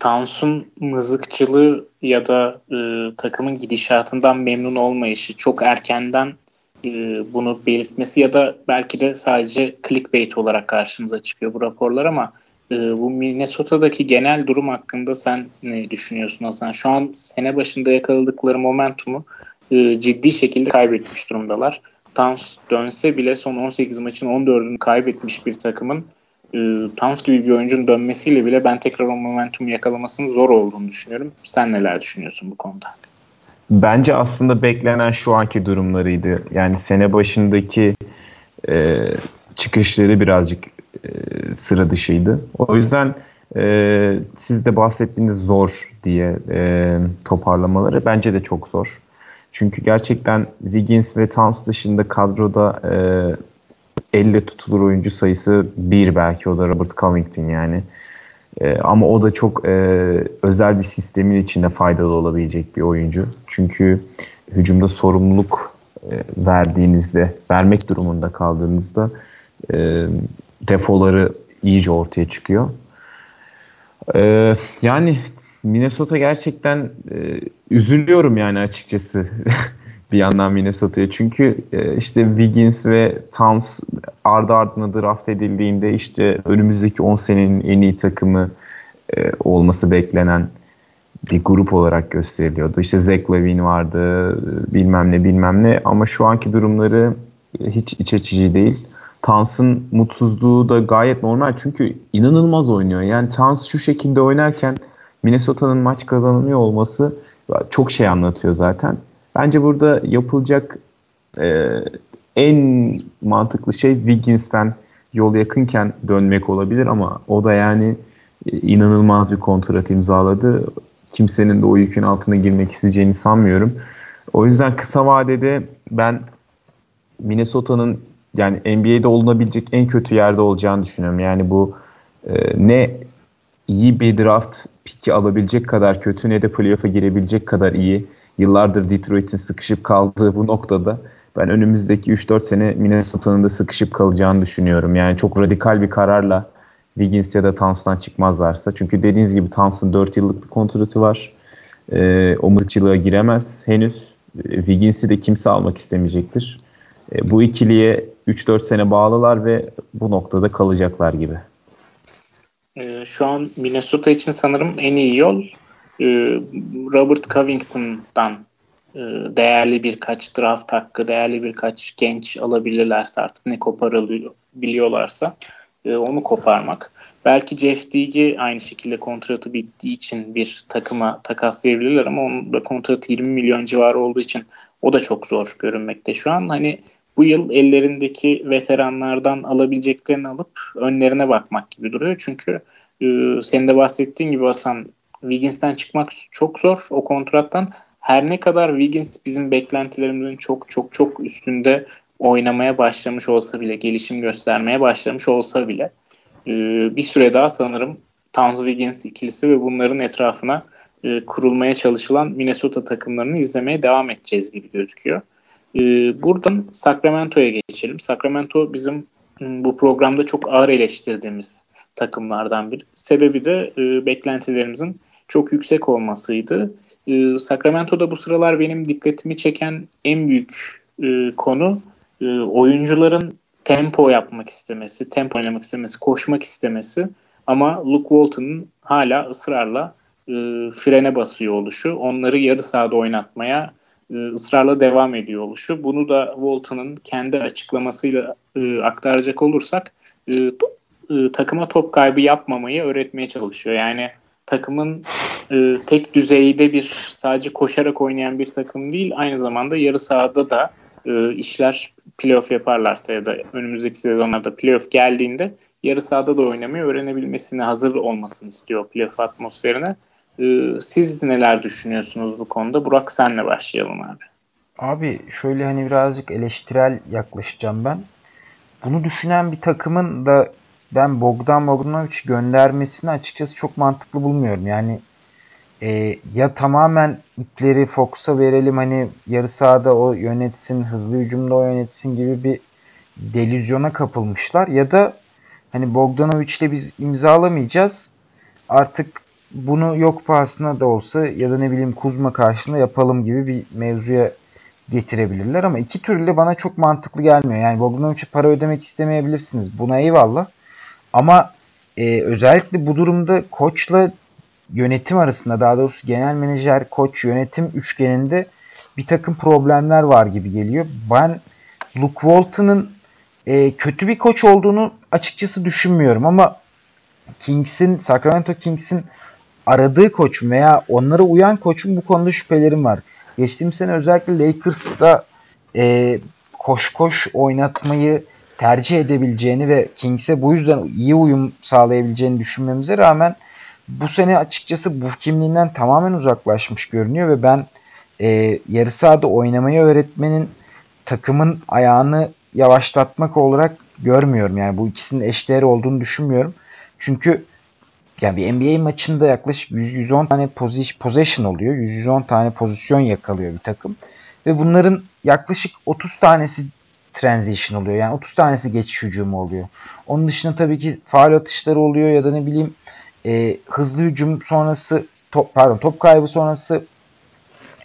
Towns'un mızıkçılığı ya da e, takımın gidişatından memnun olmayışı çok erkenden e, bunu belirtmesi ya da belki de sadece clickbait olarak karşımıza çıkıyor bu raporlar ama e, bu Minnesota'daki genel durum hakkında sen ne düşünüyorsun Hasan? Şu an sene başında yakaladıkları momentumu e, ciddi şekilde kaybetmiş durumdalar. Towns dönse bile son 18 maçın 14'ünü kaybetmiş bir takımın Towns gibi bir oyuncunun dönmesiyle bile ben tekrar o momentumu yakalamasının zor olduğunu düşünüyorum. Sen neler düşünüyorsun bu konuda? Bence aslında beklenen şu anki durumlarıydı. Yani sene başındaki e, çıkışları birazcık e, sıra dışıydı. O yüzden e, siz de bahsettiğiniz zor diye e, toparlamaları bence de çok zor. Çünkü gerçekten Wiggins ve Towns dışında kadroda e, elle tutulur oyuncu sayısı bir belki o da Robert Covington yani. E, ama o da çok e, özel bir sistemin içinde faydalı olabilecek bir oyuncu. Çünkü hücumda sorumluluk e, verdiğinizde, vermek durumunda kaldığınızda e, defoları iyice ortaya çıkıyor. E, yani Minnesota gerçekten e, üzülüyorum yani açıkçası bir yandan Minnesota'ya. Çünkü e, işte Wiggins ve Towns ardı ardına draft edildiğinde işte önümüzdeki 10 senenin en iyi takımı e, olması beklenen bir grup olarak gösteriliyordu. İşte Zach Lavine vardı, bilmem ne bilmem ne ama şu anki durumları hiç iç açıcı değil. Towns'ın mutsuzluğu da gayet normal çünkü inanılmaz oynuyor. Yani Towns şu şekilde oynarken Minnesota'nın maç kazanılıyor olması çok şey anlatıyor zaten. Bence burada yapılacak e, en mantıklı şey Wiggins'ten yol yakınken dönmek olabilir ama o da yani e, inanılmaz bir kontrat imzaladı. Kimsenin de o yükün altına girmek isteyeceğini sanmıyorum. O yüzden kısa vadede ben Minnesota'nın yani NBA'de olunabilecek en kötü yerde olacağını düşünüyorum. Yani bu e, ne iyi bir draft piki alabilecek kadar kötü ne de playoff'a girebilecek kadar iyi. Yıllardır Detroit'in sıkışıp kaldığı bu noktada ben önümüzdeki 3-4 sene Minnesota'nın da sıkışıp kalacağını düşünüyorum. Yani çok radikal bir kararla Wiggins ya da Towns'tan çıkmazlarsa. Çünkü dediğiniz gibi Towns'ın 4 yıllık bir kontratı var. Ee, o mızıkçılığa giremez henüz. Ee, Wiggins'i de kimse almak istemeyecektir. Ee, bu ikiliye 3-4 sene bağlılar ve bu noktada kalacaklar gibi. Şu an Minnesota için sanırım en iyi yol e, Robert Covington'dan e, değerli birkaç draft hakkı, değerli birkaç genç alabilirlerse artık ne koparabiliyorlarsa e, onu koparmak. Belki Jeff Teague'i aynı şekilde kontratı bittiği için bir takıma takaslayabilirler ama onun da kontratı 20 milyon civarı olduğu için o da çok zor görünmekte şu an. Hani bu yıl ellerindeki veteranlardan alabileceklerini alıp önlerine bakmak gibi duruyor. Çünkü e, senin de bahsettiğin gibi Hasan Wiggins'ten çıkmak çok zor o kontrattan. Her ne kadar Wiggins bizim beklentilerimizin çok çok çok üstünde oynamaya başlamış olsa bile, gelişim göstermeye başlamış olsa bile e, bir süre daha sanırım Towns Wiggins ikilisi ve bunların etrafına e, kurulmaya çalışılan Minnesota takımlarını izlemeye devam edeceğiz gibi gözüküyor. E, buradan Sacramento'ya geçelim. Sacramento bizim bu programda çok ağır eleştirdiğimiz takımlardan bir. Sebebi de beklentilerimizin çok yüksek olmasıydı. E, Sacramento'da bu sıralar benim dikkatimi çeken en büyük e, konu e, oyuncuların tempo yapmak istemesi, tempo oynamak istemesi, koşmak istemesi ama Luke Walton'ın hala ısrarla e, frene basıyor oluşu, onları yarı sahada oynatmaya ısrarla devam ediyor oluşu. Bunu da Walton'ın kendi açıklamasıyla aktaracak olursak takıma top kaybı yapmamayı öğretmeye çalışıyor. Yani takımın e, tek düzeyde bir sadece koşarak oynayan bir takım değil aynı zamanda yarı sahada da e, işler playoff yaparlarsa ya da önümüzdeki sezonlarda playoff geldiğinde yarı sahada da oynamayı öğrenebilmesini hazır olmasını istiyor playoff atmosferine. E, siz neler düşünüyorsunuz bu konuda? Burak senle başlayalım abi. Abi şöyle hani birazcık eleştirel yaklaşacağım ben. Bunu düşünen bir takımın da ben Bogdan Bogdanovic göndermesini açıkçası çok mantıklı bulmuyorum. Yani e, ya tamamen ipleri Fox'a verelim hani yarı sahada o yönetsin, hızlı hücumda o yönetsin gibi bir delüzyona kapılmışlar. Ya da hani Bogdanovic'le biz imzalamayacağız. Artık bunu yok pahasına da olsa ya da ne bileyim Kuzma karşısında yapalım gibi bir mevzuya getirebilirler ama iki türlü bana çok mantıklı gelmiyor. Yani Bogdanovic'e para ödemek istemeyebilirsiniz. Buna eyvallah. Ama e, özellikle bu durumda koçla yönetim arasında daha doğrusu genel menajer, koç, yönetim üçgeninde bir takım problemler var gibi geliyor. Ben Luke Walton'ın e, kötü bir koç olduğunu açıkçası düşünmüyorum ama Kings'in, Sacramento Kings'in aradığı koç veya onlara uyan koçun bu konuda şüphelerim var. Geçtiğimiz sene özellikle Lakers'ta e, koş koş oynatmayı tercih edebileceğini ve Kings'e bu yüzden iyi uyum sağlayabileceğini düşünmemize rağmen bu sene açıkçası bu kimliğinden tamamen uzaklaşmış görünüyor ve ben e, yarı sahada oynamayı öğretmenin takımın ayağını yavaşlatmak olarak görmüyorum. Yani bu ikisinin eşdeğer olduğunu düşünmüyorum. Çünkü yani bir NBA maçında yaklaşık 100-110 tane possession oluyor. 100-110 tane pozisyon yakalıyor bir takım. Ve bunların yaklaşık 30 tanesi transition oluyor. Yani 30 tanesi geçiş hücumu oluyor. Onun dışında tabii ki faal atışları oluyor ya da ne bileyim e, hızlı hücum sonrası top pardon top kaybı sonrası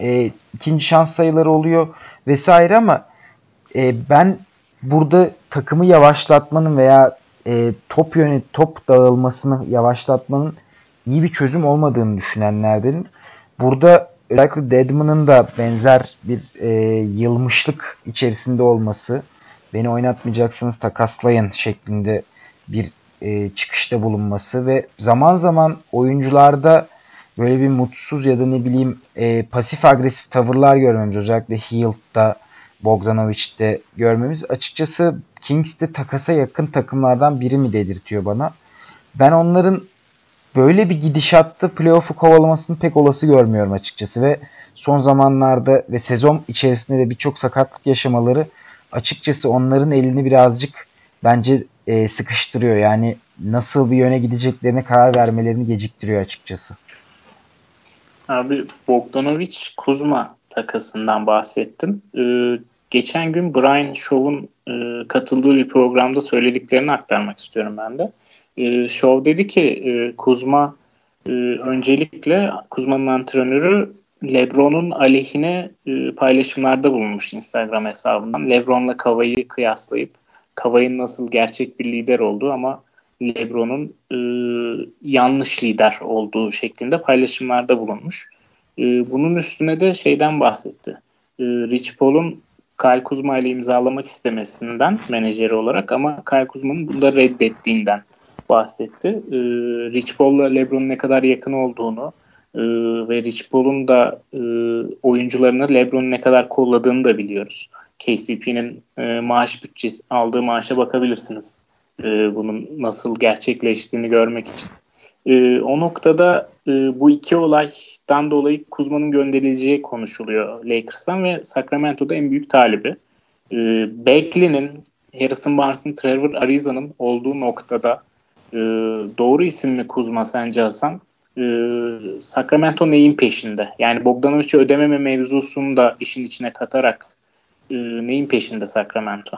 e, ikinci şans sayıları oluyor vesaire ama e, ben burada takımı yavaşlatmanın veya e, top yönü top dağılmasını yavaşlatmanın iyi bir çözüm olmadığını düşünenlerdenim. Burada özellikle Deadman'ın da benzer bir e, yılmışlık içerisinde olması, beni oynatmayacaksınız takaslayın şeklinde bir e, çıkışta bulunması ve zaman zaman oyuncularda böyle bir mutsuz ya da ne bileyim e, pasif agresif tavırlar görmemiz özellikle Hield'da Bogdanovic'te görmemiz açıkçası Kings'te takasa yakın takımlardan biri mi dedirtiyor bana. Ben onların böyle bir gidişatta playoff'u kovalamasını pek olası görmüyorum açıkçası ve son zamanlarda ve sezon içerisinde de birçok sakatlık yaşamaları açıkçası onların elini birazcık bence e, sıkıştırıyor. Yani nasıl bir yöne gideceklerine karar vermelerini geciktiriyor açıkçası. Abi Bogdanovic Kuzma takasından bahsettin. Ee, geçen gün Brian Show'un e, katıldığı bir programda söylediklerini aktarmak istiyorum ben de. E, Show dedi ki e, Kuzma e, öncelikle Kuzma'nın antrenörü LeBron'un aleyhine e, paylaşımlarda bulunmuş Instagram hesabından. LeBron'la Kava'yı kıyaslayıp Kava'nın nasıl gerçek bir lider olduğu ama LeBron'un e, yanlış lider olduğu şeklinde paylaşımlarda bulunmuş. E, bunun üstüne de şeyden bahsetti. E, Rich Paul'un Kyle Kuzma ile imzalamak istemesinden menajeri olarak ama Kyle Kuzma'nın bunu da reddettiğinden bahsetti. E, Rich Paul'la LeBron'un ne kadar yakın olduğunu e, ve Rich Paul'un da e, oyuncularını LeBron'un ne kadar kolladığını da biliyoruz. KCP'nin e, maaş bütçesi aldığı maaşa bakabilirsiniz. E, bunun nasıl gerçekleştiğini görmek için. E, o noktada e, bu iki olaydan dolayı Kuzma'nın gönderileceği konuşuluyor Lakers'tan ve Sacramento'da en büyük talibi. E, Bagley'nin, Harrison Barnes'ın, Trevor Ariza'nın olduğu noktada e, doğru isim mi Kuzma sence Hasan? E, Sacramento neyin peşinde? Yani Bogdanovic'i ödememe mevzusunu da işin içine katarak e, neyin peşinde Sacramento?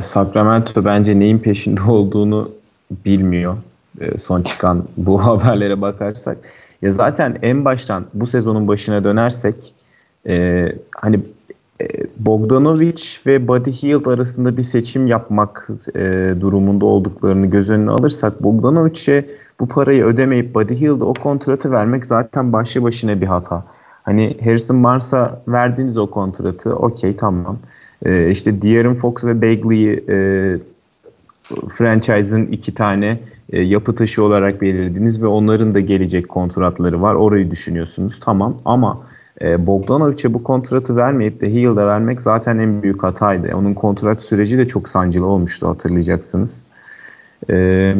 Sacramento bence neyin peşinde olduğunu bilmiyor. E, son çıkan bu haberlere bakarsak. Ya zaten en baştan bu sezonun başına dönersek e, hani e, Bogdanovic ve Buddy Hield arasında bir seçim yapmak e, durumunda olduklarını göz önüne alırsak Bogdanovic'e bu parayı ödemeyip Buddy Hield'e o kontratı vermek zaten başlı başına bir hata. Hani Harrison Barnes'a verdiğiniz o kontratı okey tamam. E, işte De'Aaron Fox ve Bagley'i e, franchise'ın iki tane e, yapı taşı olarak belirlediniz ve onların da gelecek kontratları var. Orayı düşünüyorsunuz. Tamam ama e, Bogdanovic'e bu kontratı vermeyip de Hield'a vermek zaten en büyük hataydı. Onun kontrat süreci de çok sancılı olmuştu hatırlayacaksınız. E,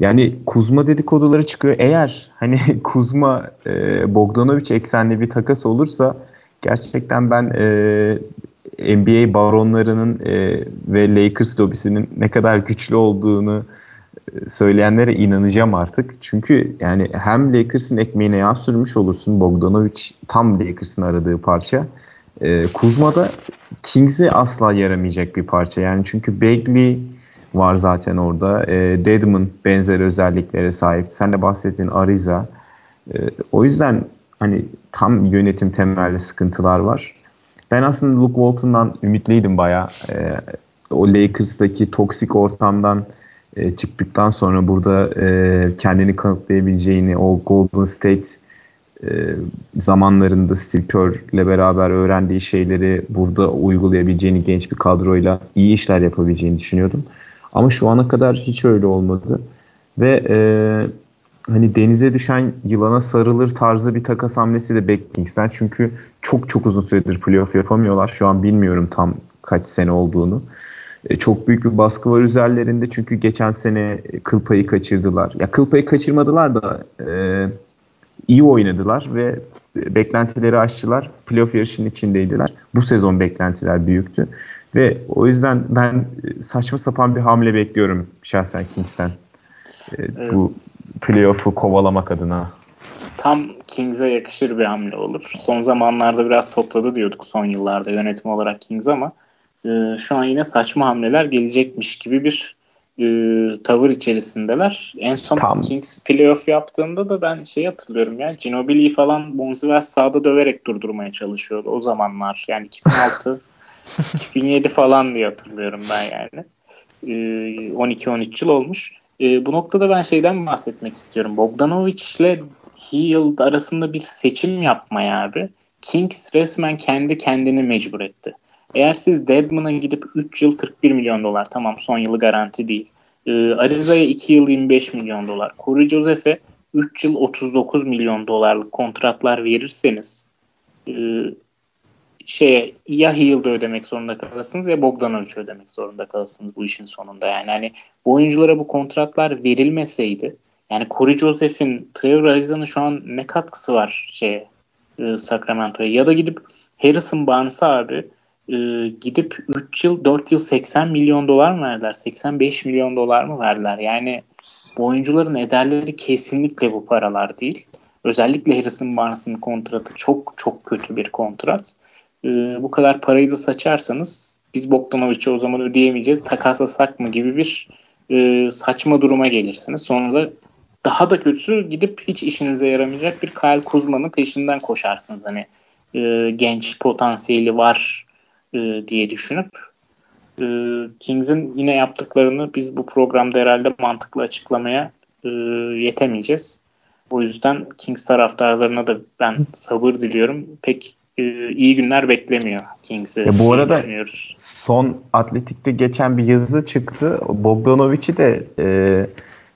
yani Kuzma dedikoduları çıkıyor. Eğer hani Kuzma e, Bogdanovic eksenli bir takas olursa gerçekten ben e, NBA baronlarının e, ve Lakers lobisinin ne kadar güçlü olduğunu söyleyenlere inanacağım artık. Çünkü yani hem Lakers'ın ekmeğine yağ sürmüş olursun. Bogdanovic tam Lakers'ın aradığı parça. Ee, Kuzma da Kings'e asla yaramayacak bir parça. Yani çünkü Bagley var zaten orada. Ee, Deadman benzer özelliklere sahip. Sen de bahsettiğin Ariza. Ee, o yüzden hani tam yönetim temelli sıkıntılar var. Ben aslında Luke Walton'dan ümitliydim bayağı. Ee, o Lakers'taki toksik ortamdan e, çıktıktan sonra burada e, kendini kanıtlayabileceğini o Golden State e, zamanlarında Steve Kerr'le beraber öğrendiği şeyleri burada uygulayabileceğini genç bir kadroyla iyi işler yapabileceğini düşünüyordum. Ama şu ana kadar hiç öyle olmadı. Ve e, hani denize düşen yılana sarılır tarzı bir takas hamlesi de Backkings'ten. Çünkü çok çok uzun süredir playoff yapamıyorlar. Şu an bilmiyorum tam kaç sene olduğunu. E, çok büyük bir baskı var üzerlerinde çünkü geçen sene kıl payı kaçırdılar. Ya kıl payı kaçırmadılar da e, iyi oynadılar ve beklentileri aştılar. Playoff yarışının içindeydiler. Bu sezon beklentiler büyüktü. Ve o yüzden ben saçma sapan bir hamle bekliyorum şahsen Kings'ten. Evet, bu playoff'u kovalamak adına. Tam Kings'e yakışır bir hamle olur. Son zamanlarda biraz topladı diyorduk son yıllarda yönetim olarak Kings ama e, şu an yine saçma hamleler gelecekmiş gibi bir e, tavır içerisindeler. En son Tam. Kings playoff yaptığında da ben şey hatırlıyorum ya Ginobili'yi falan Bonzives sağda döverek durdurmaya çalışıyordu o zamanlar. Yani 2006 2007 falan diye hatırlıyorum ben yani. E, 12-13 yıl olmuş. E, bu noktada ben şeyden bahsetmek istiyorum. Bogdanovic ile Hield arasında bir seçim yapmaya abi. Kings resmen kendi kendini mecbur etti. Eğer siz Deadman'a gidip 3 yıl 41 milyon dolar tamam son yılı garanti değil. Ee, Ariza'ya 2 yıl 25 milyon dolar. Corey Joseph'e 3 yıl 39 milyon dolarlık kontratlar verirseniz e, şeye ya Hield'ı ödemek zorunda kalırsınız ya Bogdanovic'i ödemek zorunda kalırsınız bu işin sonunda. Yani hani bu oyunculara bu kontratlar verilmeseydi yani Corey Joseph'in Trevor Ariza'nın şu an ne katkısı var şeye e, Sacramento'ya ya da gidip Harrison Barnes'a abi e, gidip 3 yıl 4 yıl 80 milyon dolar mı verdiler? 85 milyon dolar mı verdiler? Yani bu oyuncuların ederleri kesinlikle bu paralar değil. Özellikle Harrison Barnes'ın kontratı çok çok kötü bir kontrat. E, bu kadar parayı da saçarsanız biz Bogdanovic'i o zaman ödeyemeyeceğiz. Takaslasak mı gibi bir e, saçma duruma gelirsiniz. Sonra da daha da kötüsü gidip hiç işinize yaramayacak bir Kyle Kuzma'nın peşinden koşarsınız. Hani e, genç potansiyeli var e, diye düşünüp e, Kings'in yine yaptıklarını biz bu programda herhalde mantıklı açıklamaya e, yetemeyeceğiz. O yüzden Kings taraftarlarına da ben sabır diliyorum. Pek e, iyi günler beklemiyor Kings'i. Ya bu arada son Atletik'te geçen bir yazı çıktı. Bogdanovic'i de e,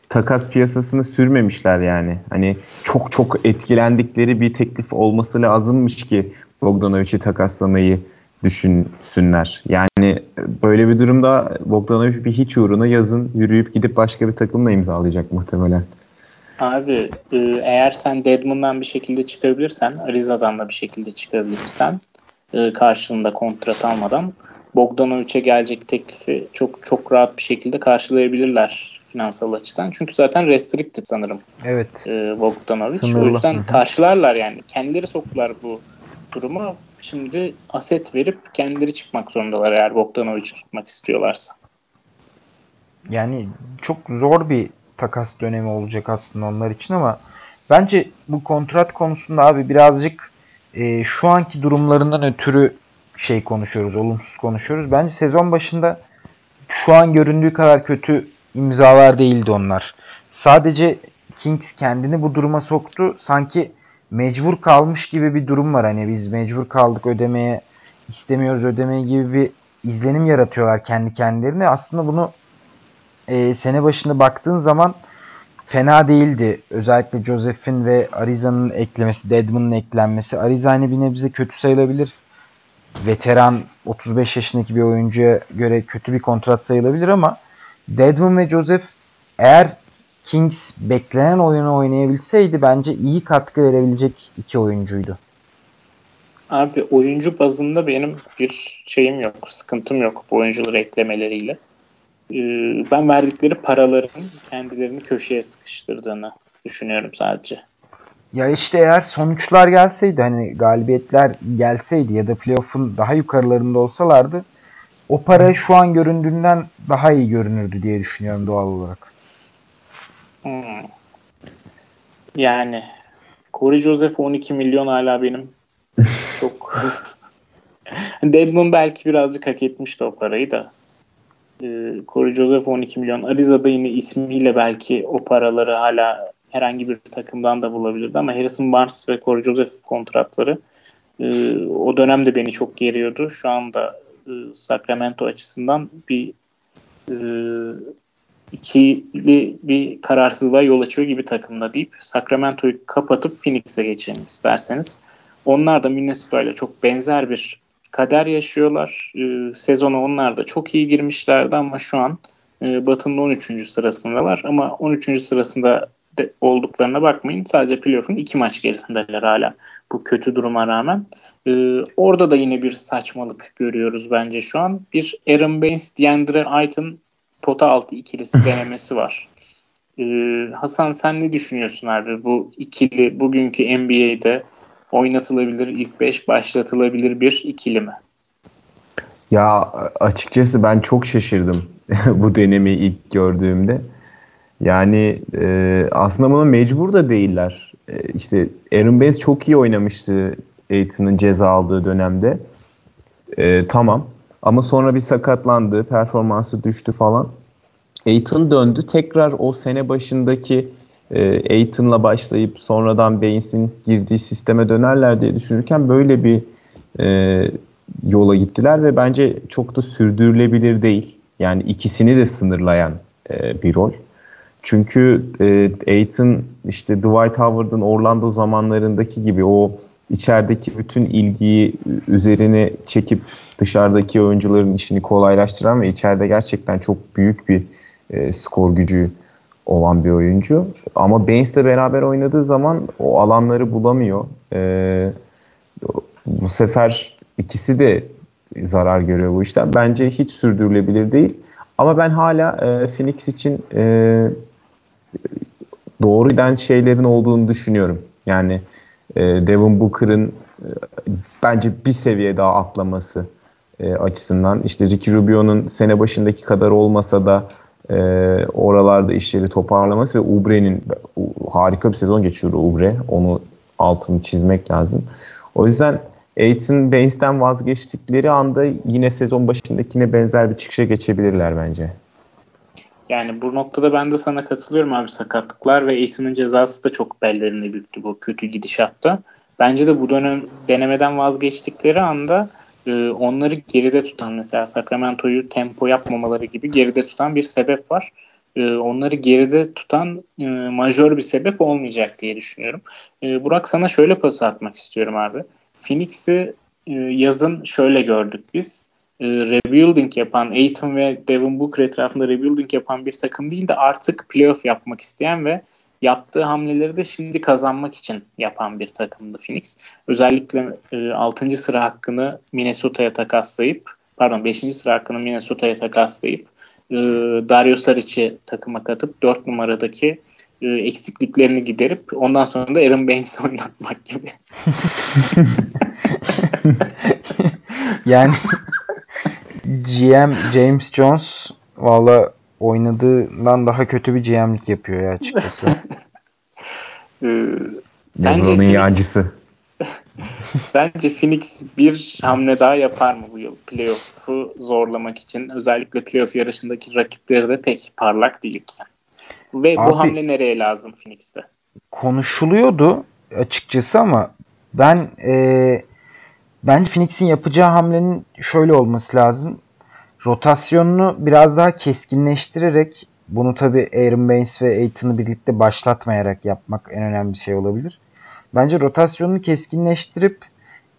takas piyasasını sürmemişler yani. Hani çok çok etkilendikleri bir teklif olması lazımmış ki Bogdanovic'i takaslamayı düşünsünler. Yani böyle bir durumda Bogdanovic bir hiç uğruna yazın yürüyüp gidip başka bir takımla imzalayacak muhtemelen. Abi e, eğer sen Deadman'dan bir şekilde çıkabilirsen, Ariza'dan da bir şekilde çıkabilirsen e, karşılığında kontrat almadan Bogdanovic'e gelecek teklifi çok çok rahat bir şekilde karşılayabilirler finansal açıdan. Çünkü zaten restricted sanırım. Evet. E, Bogdanovic. Sınırlı. O yüzden karşılarlar yani. Kendileri soktular bu duruma. Şimdi aset verip kendileri çıkmak zorundalar eğer Bogdanovic'i tutmak istiyorlarsa. Yani çok zor bir takas dönemi olacak aslında onlar için ama bence bu kontrat konusunda abi birazcık e, şu anki durumlarından ötürü şey konuşuyoruz, olumsuz konuşuyoruz. Bence sezon başında şu an göründüğü kadar kötü imzalar değildi onlar. Sadece Kings kendini bu duruma soktu. Sanki mecbur kalmış gibi bir durum var. Hani biz mecbur kaldık ödemeye istemiyoruz ödemeyi gibi bir izlenim yaratıyorlar kendi kendilerine. Aslında bunu e, sene başında baktığın zaman fena değildi. Özellikle Joseph'in ve Ariza'nın eklemesi, Deadman'ın eklenmesi. Ariza hani bir nebze kötü sayılabilir. Veteran 35 yaşındaki bir oyuncuya göre kötü bir kontrat sayılabilir ama Deadman ve Joseph eğer Kings beklenen oyunu oynayabilseydi bence iyi katkı verebilecek iki oyuncuydu. Abi oyuncu bazında benim bir şeyim yok, sıkıntım yok bu oyuncuları eklemeleriyle. Ee, ben verdikleri paraların kendilerini köşeye sıkıştırdığını düşünüyorum sadece. Ya işte eğer sonuçlar gelseydi hani galibiyetler gelseydi ya da playoff'un daha yukarılarında olsalardı o para şu an göründüğünden daha iyi görünürdü diye düşünüyorum doğal olarak. Hmm. Yani Corey Joseph 12 milyon hala benim çok Deadman belki birazcık hak etmişti o parayı da. Ee, Corey Joseph 12 milyon. Ariza'da yine ismiyle belki o paraları hala herhangi bir takımdan da bulabilirdi ama Harrison Barnes ve Corey Joseph kontratları e, o dönemde beni çok geriyordu. Şu anda e, Sacramento açısından bir e, ikili bir kararsızlığa yol açıyor gibi takımda deyip Sacramento'yu kapatıp Phoenix'e geçelim isterseniz. Onlar da Minnesota ile çok benzer bir kader yaşıyorlar. Ee, sezona onlar da çok iyi girmişlerdi ama şu an e, Batı'nın 13. sırasındalar. Ama 13. sırasında de olduklarına bakmayın. Sadece playoff'un iki maç gerisindeler hala bu kötü duruma rağmen. Ee, orada da yine bir saçmalık görüyoruz bence şu an. Bir Aaron Baines, DeAndre Ayton pota altı ikilisi denemesi var. Ee, Hasan sen ne düşünüyorsun abi? Bu ikili bugünkü NBA'de oynatılabilir, ilk 5 başlatılabilir bir ikili mi? Ya açıkçası ben çok şaşırdım bu denemeyi ilk gördüğümde. Yani e, aslında buna mecbur da değiller. E, işte Aaron Baines çok iyi oynamıştı Aiton'un ceza aldığı dönemde. E, tamam. Ama sonra bir sakatlandı, performansı düştü falan. Aiton döndü. Tekrar o sene başındaki e, Aiton'la başlayıp sonradan Baines'in girdiği sisteme dönerler diye düşünürken böyle bir e, yola gittiler ve bence çok da sürdürülebilir değil. Yani ikisini de sınırlayan e, bir rol. Çünkü e, Aiton işte Dwight Howard'ın Orlando zamanlarındaki gibi o içerideki bütün ilgiyi üzerine çekip dışarıdaki oyuncuların işini kolaylaştıran ve içeride gerçekten çok büyük bir e, skor gücü olan bir oyuncu. Ama Baines'le beraber oynadığı zaman o alanları bulamıyor. E, bu sefer ikisi de zarar görüyor bu işten. Bence hiç sürdürülebilir değil. Ama ben hala e, Phoenix için e, doğru giden şeylerin olduğunu düşünüyorum. Yani e, Devin Booker'ın e, bence bir seviye daha atlaması e, açısından. İşte Ricky Rubio'nun sene başındaki kadar olmasa da e, oralarda işleri toparlaması ve Ubre'nin harika bir sezon geçiyordu Ubre. Onu altını çizmek lazım. O yüzden Aiton Baines'ten vazgeçtikleri anda yine sezon başındakine benzer bir çıkışa geçebilirler bence. Yani bu noktada ben de sana katılıyorum abi sakatlıklar ve Aiton'un cezası da çok bellerini büktü bu kötü gidişatta. Bence de bu dönem denemeden vazgeçtikleri anda e, onları geride tutan mesela Sacramento'yu tempo yapmamaları gibi geride tutan bir sebep var. E, onları geride tutan e, majör bir sebep olmayacak diye düşünüyorum. E, Burak sana şöyle pas atmak istiyorum abi. Phoenix'i e, yazın şöyle gördük biz. Rebuilding yapan, Aiton ve Devin Booker etrafında rebuilding yapan bir takım değil de artık playoff yapmak isteyen ve yaptığı hamleleri de şimdi kazanmak için yapan bir takımdı Phoenix. Özellikle e, 6. sıra hakkını Minnesota'ya takaslayıp pardon 5. sıra hakkını Minnesota'ya takaslayıp e, Dario Saric'i takıma katıp 4 numaradaki e, eksikliklerini giderip ondan sonra da Aaron Baines oynatmak gibi. yani GM James Jones valla oynadığından daha kötü bir GM'lik yapıyor ya açıkçası. ee, sence Phoenix, yancısı. sence Phoenix bir hamle daha yapar mı bu yıl playoff'u zorlamak için? Özellikle playoff yarışındaki rakipleri de pek parlak değilken. Ve Abi, bu hamle nereye lazım Phoenix'te? Konuşuluyordu açıkçası ama ben e, bence Phoenix'in yapacağı hamlenin şöyle olması lazım rotasyonunu biraz daha keskinleştirerek bunu tabi Aaron Baines ve Aiton'u birlikte başlatmayarak yapmak en önemli şey olabilir. Bence rotasyonunu keskinleştirip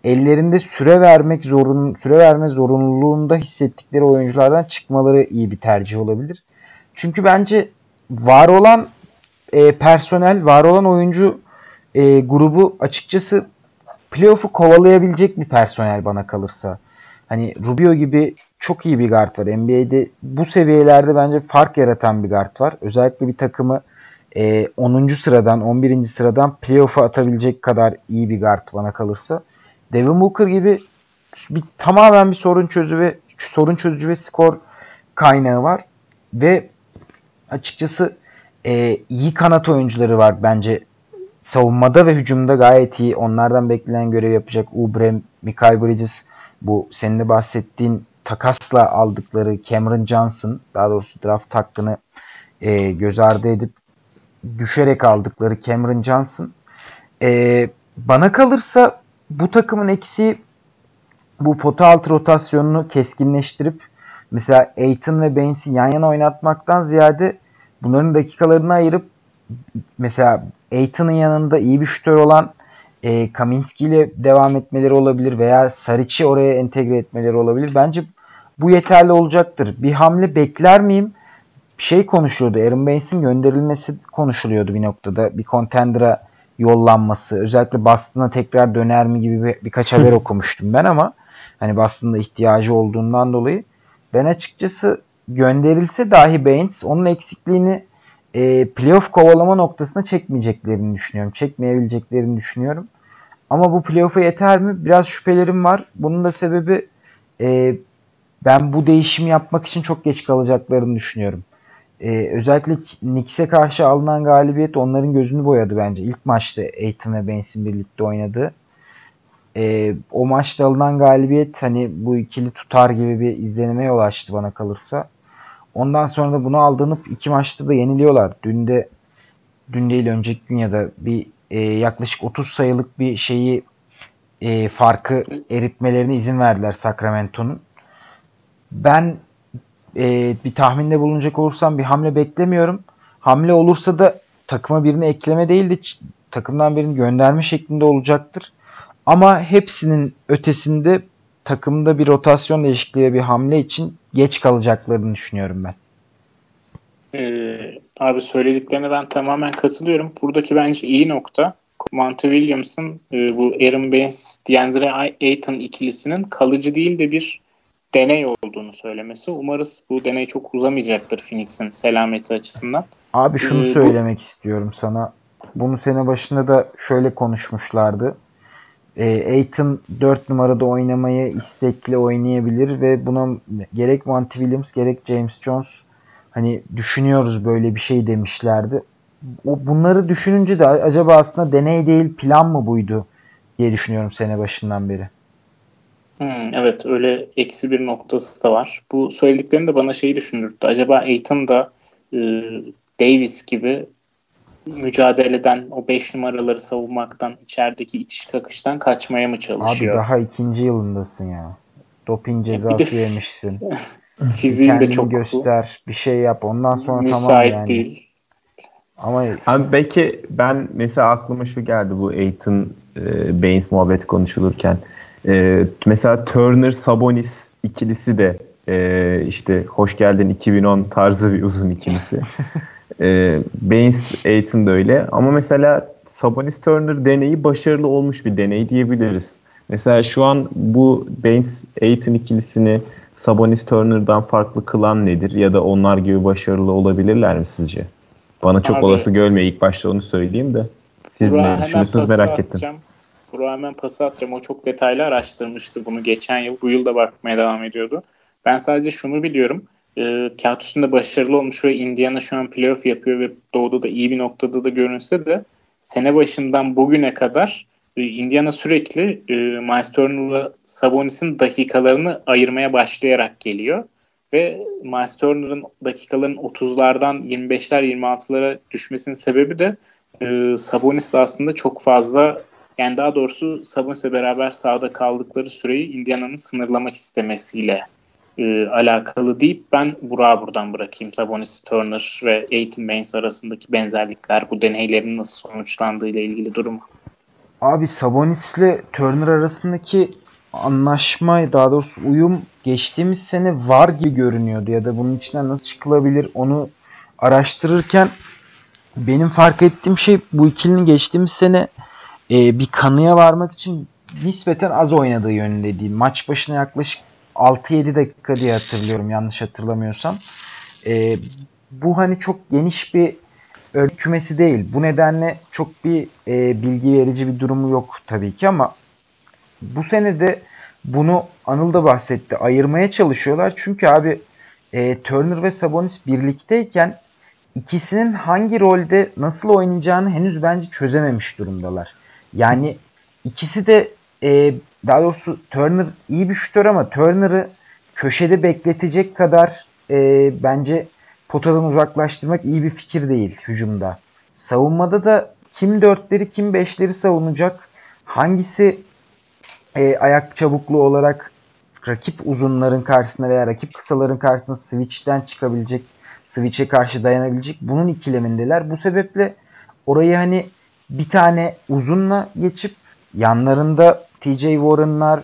ellerinde süre vermek zorun süre verme zorunluluğunda hissettikleri oyunculardan çıkmaları iyi bir tercih olabilir. Çünkü bence var olan e, personel, var olan oyuncu e, grubu açıkçası playoff'u kovalayabilecek bir personel bana kalırsa. Hani Rubio gibi çok iyi bir guard var. NBA'de bu seviyelerde bence fark yaratan bir guard var. Özellikle bir takımı e, 10. sıradan 11. sıradan playoff'a atabilecek kadar iyi bir guard bana kalırsa. Devin Booker gibi bir tamamen bir sorun çözü ve sorun çözücü ve skor kaynağı var ve açıkçası e, iyi kanat oyuncuları var bence savunmada ve hücumda gayet iyi. Onlardan beklenen görev yapacak Ubre, Mikael Bridges bu senin de bahsettiğin takasla aldıkları Cameron Johnson daha doğrusu draft hakkını e, göz ardı edip düşerek aldıkları Cameron Johnson e, bana kalırsa bu takımın eksiği bu pota altı rotasyonunu keskinleştirip mesela Aiton ve Baines'i yan yana oynatmaktan ziyade bunların dakikalarını ayırıp mesela Aiton'un yanında iyi bir şütör olan e, Kaminski ile devam etmeleri olabilir veya Saric'i oraya entegre etmeleri olabilir. Bence bu yeterli olacaktır. Bir hamle bekler miyim? Bir şey konuşuyordu. Aaron Baines'in gönderilmesi konuşuluyordu bir noktada. Bir contender'a yollanması. Özellikle Boston'a tekrar döner mi gibi bir, birkaç haber okumuştum ben ama hani Boston'da ihtiyacı olduğundan dolayı ben açıkçası gönderilse dahi Baines onun eksikliğini e, playoff kovalama noktasına çekmeyeceklerini düşünüyorum. Çekmeyebileceklerini düşünüyorum. Ama bu playoff'a yeter mi? Biraz şüphelerim var. Bunun da sebebi e, ben bu değişimi yapmak için çok geç kalacaklarını düşünüyorum. E, özellikle Knicks'e karşı alınan galibiyet onların gözünü boyadı bence. İlk maçta Aiton ve Benson birlikte oynadı. E, o maçta alınan galibiyet hani bu ikili tutar gibi bir izlenime yol açtı bana kalırsa. Ondan sonra da bunu aldırıp iki maçta da yeniliyorlar. Dün de dün değil önceki gün ya da bir e, yaklaşık 30 sayılık bir şeyi e, farkı eritmelerine izin verdiler Sacramento'nun. Ben e, bir tahminde bulunacak olursam bir hamle beklemiyorum. Hamle olursa da takıma birini ekleme değil de takımdan birini gönderme şeklinde olacaktır. Ama hepsinin ötesinde takımda bir rotasyon değişikliği bir hamle için geç kalacaklarını düşünüyorum ben. Ee, abi söylediklerine ben tamamen katılıyorum. Buradaki bence iyi nokta Monty Williams'ın e, bu Aaron Baines, DeAndre Ayton ikilisinin kalıcı değil de bir deney olduğunu söylemesi. Umarız bu deney çok uzamayacaktır Phoenix'in selameti açısından. Abi şunu ee, söylemek bu... istiyorum sana. Bunu sene başında da şöyle konuşmuşlardı. E, Aiton 4 numarada oynamayı istekli oynayabilir ve buna gerek Monty Williams gerek James Jones hani düşünüyoruz böyle bir şey demişlerdi. O bunları düşününce de acaba aslında deney değil plan mı buydu diye düşünüyorum sene başından beri. Hmm, evet öyle eksi bir noktası da var. Bu söylediklerini de bana şeyi düşündürdü. Acaba Aiton da e, Davis gibi mücadeleden o 5 numaraları savunmaktan içerideki itiş kakıştan kaçmaya mı çalışıyor? Abi daha ikinci yılındasın ya. Doping cezası ya yemişsin. Fiziğin de çok göster, bir şey yap. Ondan sonra müsait tamam yani. değil. Ama Abi belki ben mesela aklıma şu geldi bu Aiton e, Baines muhabbeti konuşulurken. E, mesela Turner Sabonis ikilisi de e, işte hoş geldin 2010 tarzı bir uzun ikilisi. e, Baines Aiton da öyle. Ama mesela Sabonis Turner deneyi başarılı olmuş bir deney diyebiliriz. Mesela şu an bu Baines Aiton ikilisini Sabonis Turner'dan farklı kılan nedir? Ya da onlar gibi başarılı olabilirler mi sizce? Bana çok Abi, olası görmüyor. İlk başta onu söyleyeyim de. Siz ne düşünüyorsunuz merak ettim. Burak'a hemen pası atacağım. O çok detaylı araştırmıştı bunu geçen yıl. Bu yıl da bakmaya devam ediyordu. Ben sadece şunu biliyorum. E, kağıt üstünde başarılı olmuş ve Indiana şu an playoff yapıyor ve doğuda da iyi bir noktada da görünse de sene başından bugüne kadar e, Indiana sürekli e, Miles Turner'la Sabonis'in dakikalarını ayırmaya başlayarak geliyor. Ve Miles Turner'ın dakikaların 30'lardan 25'ler 26'lara düşmesinin sebebi de e, Sabonis aslında çok fazla yani daha doğrusu Sabonis'le beraber sahada kaldıkları süreyi Indiana'nın sınırlamak istemesiyle e, alakalı deyip ben Burak'a buradan bırakayım. Sabonis, Turner ve Aiton Baines arasındaki benzerlikler, bu deneylerin nasıl sonuçlandığı ile ilgili durumu. Abi Sabonis'le Turner arasındaki anlaşma daha doğrusu uyum geçtiğimiz sene var gibi görünüyordu ya da bunun içinden nasıl çıkılabilir onu araştırırken benim fark ettiğim şey bu ikilinin geçtiğimiz sene e, bir kanıya varmak için nispeten az oynadığı yönünde değil. Maç başına yaklaşık 6-7 dakika diye hatırlıyorum yanlış hatırlamıyorsam. E, bu hani çok geniş bir örgü kümesi değil. Bu nedenle çok bir e, bilgi verici bir durumu yok tabii ki ama bu sene de bunu Anıl da bahsetti. Ayırmaya çalışıyorlar. Çünkü abi e, Turner ve Sabonis birlikteyken ikisinin hangi rolde nasıl oynayacağını henüz bence çözememiş durumdalar. Yani ikisi de e, daha doğrusu Turner iyi bir şutör ama Turner'ı köşede bekletecek kadar e, bence potadan uzaklaştırmak iyi bir fikir değil hücumda. Savunmada da kim dörtleri kim beşleri savunacak hangisi e, ayak çabukluğu olarak rakip uzunların karşısında veya rakip kısaların karşısında switch'ten çıkabilecek, switch'e karşı dayanabilecek bunun ikilemindeler. Bu sebeple orayı hani bir tane uzunla geçip yanlarında TJ Warren'lar,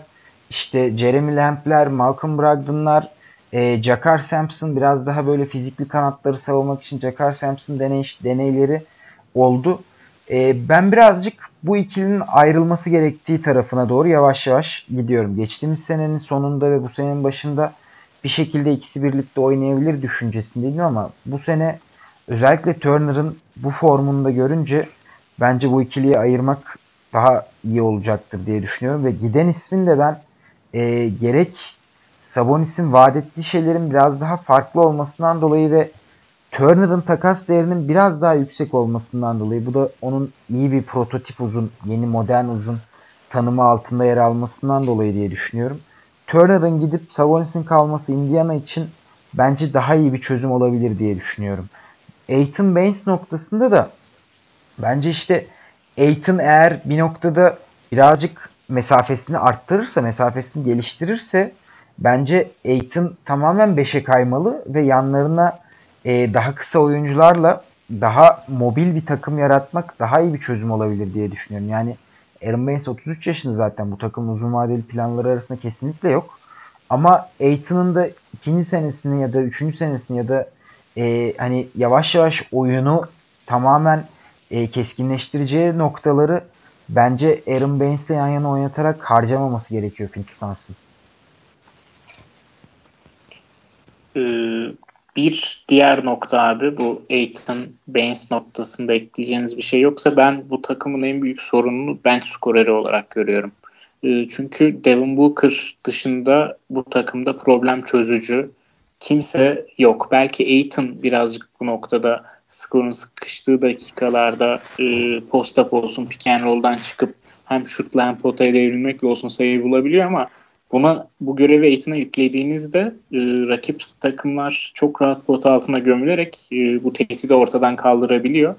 işte Jeremy Lamp'ler, Malcolm Brogdon'lar, e, Jakar Sampson biraz daha böyle fizikli kanatları savunmak için Jakar Sampson deney, deneyleri oldu. E, ben birazcık bu ikilinin ayrılması gerektiği tarafına doğru yavaş yavaş gidiyorum. Geçtiğimiz senenin sonunda ve bu senenin başında bir şekilde ikisi birlikte oynayabilir düşüncesindeydim ama bu sene özellikle Turner'ın bu formunda görünce bence bu ikiliyi ayırmak daha iyi olacaktır diye düşünüyorum ve giden ismin de ben e, gerek Sabonis'in vaat ettiği şeylerin biraz daha farklı olmasından dolayı ve Turner'ın takas değerinin biraz daha yüksek olmasından dolayı bu da onun iyi bir prototip uzun, yeni modern uzun tanımı altında yer almasından dolayı diye düşünüyorum. Turner'ın gidip Sabonis'in kalması Indiana için bence daha iyi bir çözüm olabilir diye düşünüyorum. Aiton Baines noktasında da bence işte Aiton eğer bir noktada birazcık mesafesini arttırırsa, mesafesini geliştirirse bence Aiton tamamen 5'e kaymalı ve yanlarına e, daha kısa oyuncularla daha mobil bir takım yaratmak daha iyi bir çözüm olabilir diye düşünüyorum. Yani Aaron Baines 33 yaşında zaten bu takımın uzun vadeli planları arasında kesinlikle yok. Ama Aiton'un da ikinci senesini ya da üçüncü senesini ya da e, hani yavaş yavaş oyunu tamamen e, keskinleştireceği noktaları bence Aaron Baines'le yan yana oynatarak harcamaması gerekiyor Phoenix Suns'ın. Ee, bir diğer nokta abi bu Aiton Baines noktasında ekleyeceğiniz bir şey yoksa ben bu takımın en büyük sorununu bench skoreri olarak görüyorum. Ee, çünkü Devin Booker dışında bu takımda problem çözücü kimse yok. Belki Aiton birazcık bu noktada skorun sıkıştığı dakikalarda e, post-up olsun, pick and roll'dan çıkıp hem şutla hem potaya devrilmekle olsun sayı bulabiliyor ama buna bu görevi Aiton'a yüklediğinizde e, rakip takımlar çok rahat pot altına gömülerek e, bu tehdidi ortadan kaldırabiliyor.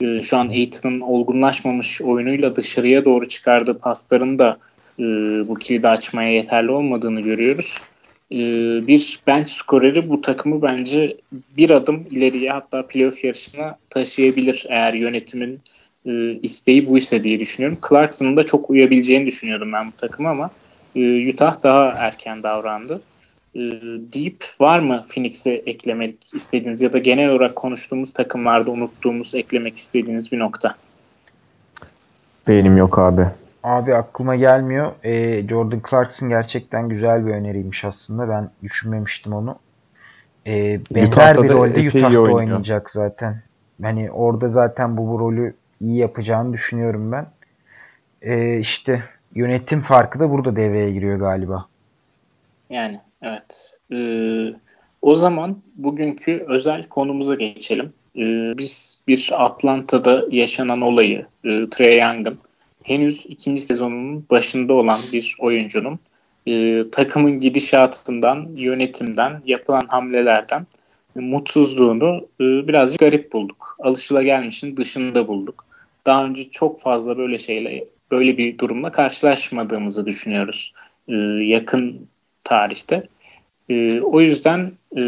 E, şu an Aiton'un olgunlaşmamış oyunuyla dışarıya doğru çıkardığı pasların da e, bu kilidi açmaya yeterli olmadığını görüyoruz. E, bir bench skoreri bu takımı bence bir adım ileriye hatta playoff yarışına taşıyabilir eğer yönetimin e, isteği buysa diye düşünüyorum. Clarkson'ın da çok uyabileceğini düşünüyordum ben bu takıma ama e, Utah daha erken davrandı. Deep var mı Phoenix'e eklemek istediğiniz ya da genel olarak konuştuğumuz takımlarda unuttuğumuz eklemek istediğiniz bir nokta? Benim yok abi. Abi aklıma gelmiyor. Ee, Jordan Clarkson gerçekten güzel bir öneriymiş aslında. Ben düşünmemiştim onu. Ee, benzer bir rolde Utah'da oynayacak zaten. Hani orada zaten bu, bu rolü iyi yapacağını düşünüyorum ben. Ee, işte yönetim farkı da burada devreye giriyor galiba. Yani evet. Ee, o zaman bugünkü özel konumuza geçelim. Ee, biz bir Atlanta'da yaşanan olayı, e, Trey Young'ın henüz ikinci sezonunun başında olan bir oyuncunun e, takımın gidişatından, yönetimden, yapılan hamlelerden mutsuzluğunu e, birazcık garip bulduk. Alışılagelmişin dışında bulduk. Daha önce çok fazla böyle şeyle, böyle bir durumla karşılaşmadığımızı düşünüyoruz e, yakın tarihte. E, o yüzden e,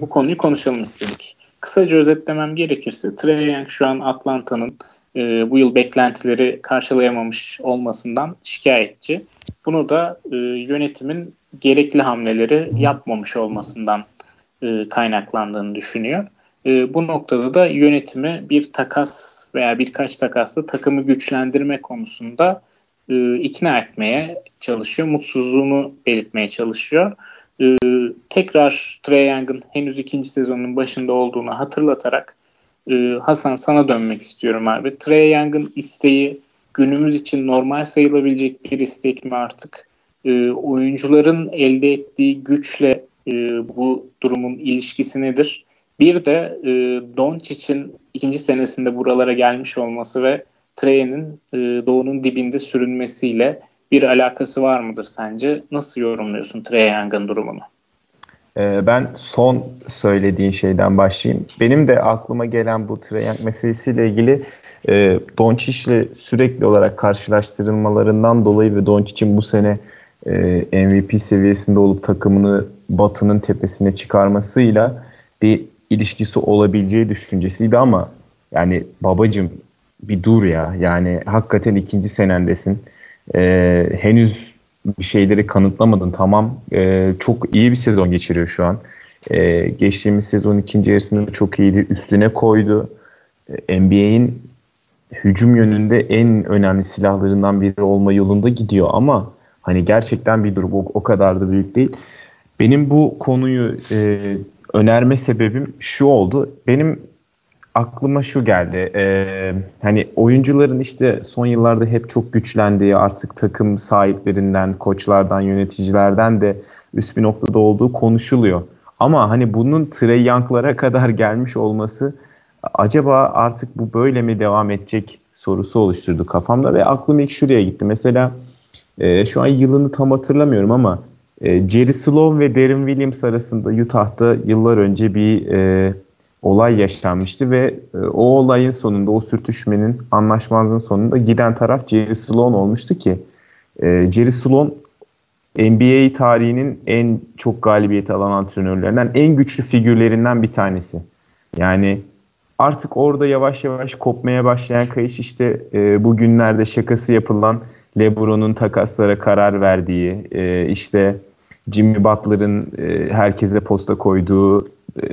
bu konuyu konuşalım istedik. Kısaca özetlemem gerekirse Trey Young şu an Atlanta'nın e, bu yıl beklentileri karşılayamamış olmasından şikayetçi. Bunu da e, yönetimin gerekli hamleleri yapmamış olmasından e, kaynaklandığını düşünüyor. E, bu noktada da yönetimi bir takas veya birkaç takasla takımı güçlendirme konusunda e, ikna etmeye çalışıyor. Mutsuzluğunu belirtmeye çalışıyor. E, tekrar Trey Young'ın henüz ikinci sezonun başında olduğunu hatırlatarak e, Hasan sana dönmek istiyorum abi. Trey Young'ın isteği günümüz için normal sayılabilecek bir istek mi artık? E, oyuncuların elde ettiği güçle e, bu durumun ilişkisi nedir? Bir de e, Doncic'in ikinci senesinde buralara gelmiş olması ve Trey'nin e, doğunun dibinde sürünmesiyle bir alakası var mıdır sence? Nasıl yorumluyorsun Trey Young'ın durumunu? Ee, ben son söylediğin şeyden başlayayım. Benim de aklıma gelen bu Trae Young meselesiyle ilgili e, Doncic'le sürekli olarak karşılaştırılmalarından dolayı ve Doncic'in bu sene e, MVP seviyesinde olup takımını Batı'nın tepesine çıkarmasıyla bir ilişkisi olabileceği düşüncesiydi ama yani babacım bir dur ya yani hakikaten ikinci senendesin. E, henüz bir şeyleri kanıtlamadın. Tamam e, çok iyi bir sezon geçiriyor şu an. E, geçtiğimiz sezon ikinci yarısında çok iyiydi. Üstüne koydu. E, NBA'in hücum yönünde en önemli silahlarından biri olma yolunda gidiyor ama hani gerçekten bir durum o, o kadar da büyük değil. Benim bu konuyu e, önerme sebebim şu oldu. Benim aklıma şu geldi. Ee, hani oyuncuların işte son yıllarda hep çok güçlendiği artık takım sahiplerinden, koçlardan, yöneticilerden de üst bir noktada olduğu konuşuluyor. Ama hani bunun Trey Young'lara kadar gelmiş olması acaba artık bu böyle mi devam edecek sorusu oluşturdu kafamda ve aklım ilk şuraya gitti. Mesela e, şu an yılını tam hatırlamıyorum ama e, Jerry Sloan ve Darren Williams arasında Utah'ta yıllar önce bir e, olay yaşanmıştı ve e, o olayın sonunda o sürtüşmenin anlaşmazlığın sonunda giden taraf Jerry Sloan olmuştu ki e, Jerry Sloan NBA tarihinin en çok galibiyeti alan antrenörlerinden en güçlü figürlerinden bir tanesi. Yani artık orada yavaş yavaş kopmaya başlayan kayış işte e, bugünlerde şakası yapılan LeBron'un takaslara karar verdiği, e, işte Jimmy Butler'ın e, herkese posta koyduğu e,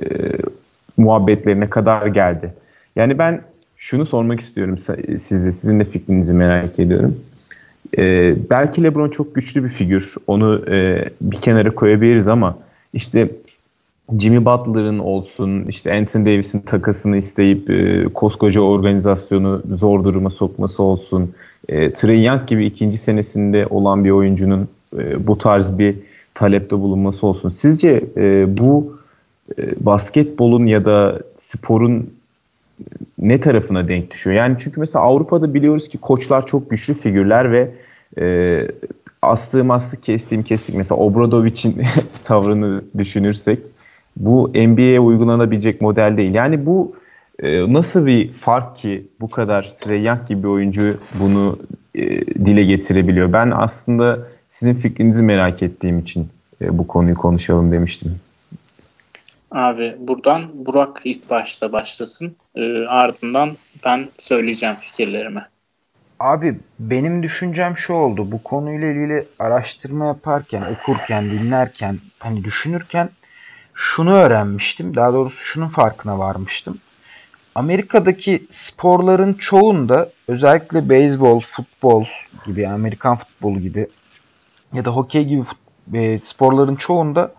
muhabbetlerine kadar geldi. Yani ben şunu sormak istiyorum size, sizin de fikrinizi merak ediyorum. E, belki LeBron çok güçlü bir figür, onu e, bir kenara koyabiliriz ama işte Jimmy Butler'ın olsun, işte Anthony Davis'in takasını isteyip e, koskoca organizasyonu zor duruma sokması olsun, e, Trey Young gibi ikinci senesinde olan bir oyuncunun e, bu tarz bir talepte bulunması olsun. Sizce e, bu basketbolun ya da sporun ne tarafına denk düşüyor? Yani çünkü mesela Avrupa'da biliyoruz ki koçlar çok güçlü figürler ve e, astığım astık kestiğim kestik. Mesela Obradovic'in tavrını düşünürsek bu NBA'ye uygulanabilecek model değil. Yani bu e, nasıl bir fark ki bu kadar Trey Young gibi bir oyuncu bunu e, dile getirebiliyor? Ben aslında sizin fikrinizi merak ettiğim için e, bu konuyu konuşalım demiştim. Abi buradan Burak ilk başta başlasın. E, ardından ben söyleyeceğim fikirlerimi. Abi benim düşüncem şu oldu. Bu konuyla ilgili araştırma yaparken, okurken, dinlerken, hani düşünürken şunu öğrenmiştim. Daha doğrusu şunun farkına varmıştım. Amerika'daki sporların çoğunda özellikle beyzbol, futbol gibi, Amerikan futbolu gibi ya da hokey gibi e, sporların çoğunda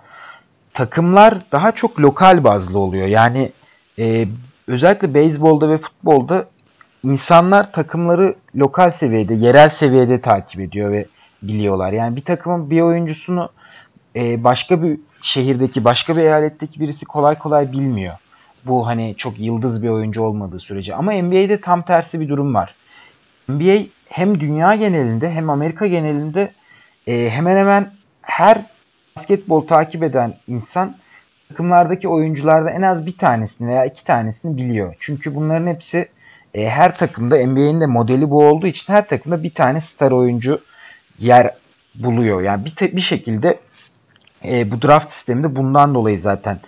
takımlar daha çok lokal bazlı oluyor. Yani e, özellikle beyzbolda ve futbolda insanlar takımları lokal seviyede, yerel seviyede takip ediyor ve biliyorlar. Yani bir takımın bir oyuncusunu e, başka bir şehirdeki, başka bir eyaletteki birisi kolay kolay bilmiyor. Bu hani çok yıldız bir oyuncu olmadığı sürece. Ama NBA'de tam tersi bir durum var. NBA hem dünya genelinde hem Amerika genelinde e, hemen hemen her basketbol takip eden insan takımlardaki oyuncularda en az bir tanesini veya iki tanesini biliyor. Çünkü bunların hepsi e, her takımda NBA'nin de modeli bu olduğu için her takımda bir tane star oyuncu yer buluyor. Yani bir, te, bir şekilde e, bu draft sisteminde bundan dolayı zaten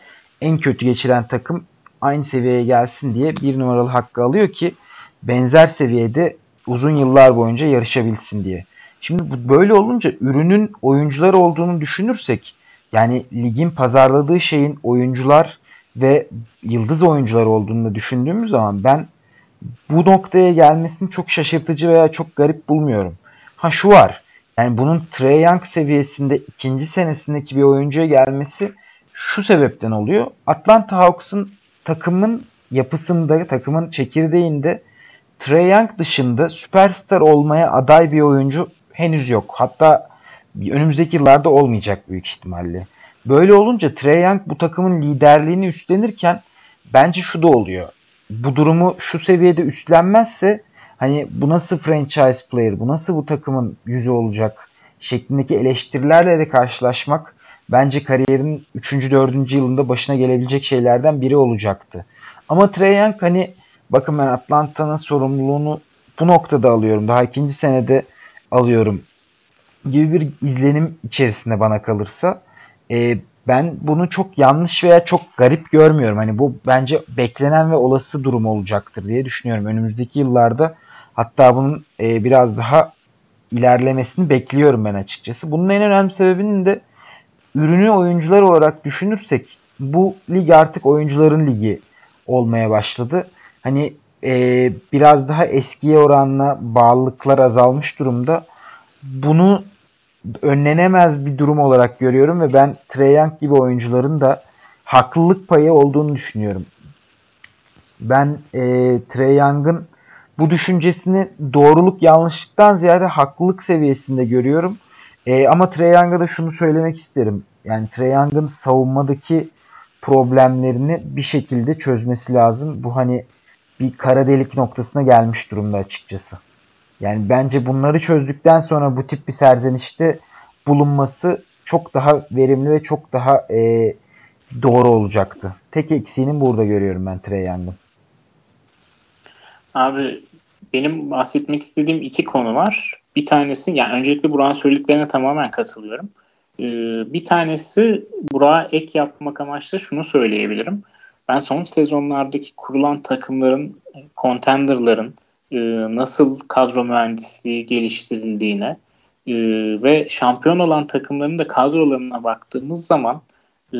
en kötü geçiren takım aynı seviyeye gelsin diye bir numaralı hakkı alıyor ki benzer seviyede uzun yıllar boyunca yarışabilsin diye. Şimdi bu böyle olunca ürünün oyuncular olduğunu düşünürsek yani ligin pazarladığı şeyin oyuncular ve yıldız oyuncular olduğunu düşündüğümüz zaman ben bu noktaya gelmesini çok şaşırtıcı veya çok garip bulmuyorum. Ha şu var. Yani bunun Trey Young seviyesinde ikinci senesindeki bir oyuncuya gelmesi şu sebepten oluyor. Atlanta Hawks'ın takımın yapısında, takımın çekirdeğinde Trey Young dışında süperstar olmaya aday bir oyuncu henüz yok. Hatta önümüzdeki yıllarda olmayacak büyük ihtimalle. Böyle olunca Trey Young bu takımın liderliğini üstlenirken bence şu da oluyor. Bu durumu şu seviyede üstlenmezse hani bu nasıl franchise player, bu nasıl bu takımın yüzü olacak şeklindeki eleştirilerle de karşılaşmak bence kariyerin 3. 4. yılında başına gelebilecek şeylerden biri olacaktı. Ama Trey Young hani bakın ben Atlanta'nın sorumluluğunu bu noktada alıyorum. Daha ikinci senede alıyorum gibi bir izlenim içerisinde bana kalırsa e, ben bunu çok yanlış veya çok garip görmüyorum. Hani bu bence beklenen ve olası durum olacaktır diye düşünüyorum. Önümüzdeki yıllarda hatta bunun e, biraz daha ilerlemesini bekliyorum ben açıkçası. Bunun en önemli sebebinin de ürünü oyuncular olarak düşünürsek bu lig artık oyuncuların ligi olmaya başladı. Hani e, biraz daha eskiye oranla bağlılıklar azalmış durumda. Bunu önlenemez bir durum olarak görüyorum ve ben Trey Young gibi oyuncuların da haklılık payı olduğunu düşünüyorum. Ben e, Trey Young'ın bu düşüncesini doğruluk yanlışlıktan ziyade haklılık seviyesinde görüyorum. E, ama Trey Young'a da şunu söylemek isterim. Yani Trey Young'ın savunmadaki problemlerini bir şekilde çözmesi lazım. Bu hani bir kara delik noktasına gelmiş durumda açıkçası. Yani bence bunları çözdükten sonra bu tip bir serzenişte bulunması çok daha verimli ve çok daha e, doğru olacaktı. Tek eksiğini burada görüyorum ben Trey Young'ın. Abi benim bahsetmek istediğim iki konu var. Bir tanesi yani öncelikle Burak'ın söylediklerine tamamen katılıyorum. Ee, bir tanesi Burak'a ek yapmak amaçlı şunu söyleyebilirim. Ben son sezonlardaki kurulan takımların, contenderların e, nasıl kadro mühendisliği geliştirildiğine e, ve şampiyon olan takımların da kadrolarına baktığımız zaman e,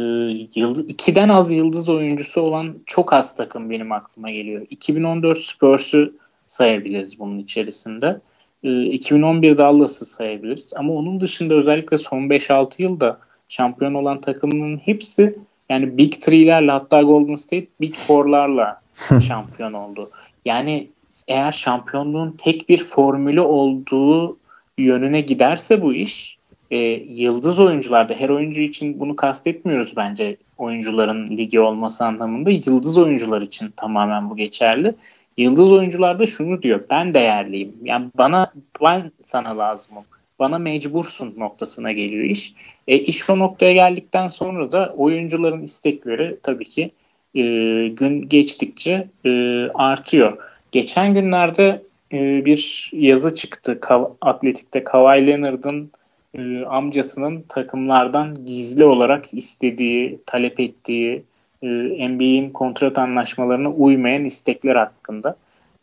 yıldız, ikiden az yıldız oyuncusu olan çok az takım benim aklıma geliyor. 2014 Spurs'u sayabiliriz bunun içerisinde. 2011 ee, Dallas'ı sayabiliriz. Ama onun dışında özellikle son 5-6 yılda şampiyon olan takımların hepsi yani Big Three'lerle hatta Golden State Big Four'larla şampiyon oldu. Yani eğer şampiyonluğun tek bir formülü olduğu yönüne giderse bu iş e, yıldız oyuncularda her oyuncu için bunu kastetmiyoruz bence oyuncuların ligi olması anlamında yıldız oyuncular için tamamen bu geçerli. Yıldız oyuncularda şunu diyor. Ben değerliyim. Yani bana ben sana lazımım. Bana mecbursun noktasına geliyor iş. E, iş o noktaya geldikten sonra da oyuncuların istekleri tabii ki e, gün geçtikçe e, artıyor. Geçen günlerde e, bir yazı çıktı Ka- Atletik'te Kawhi Leonard'ın e, amcasının takımlardan gizli olarak istediği, talep ettiği e, NBA'in kontrat anlaşmalarına uymayan istekler hakkında.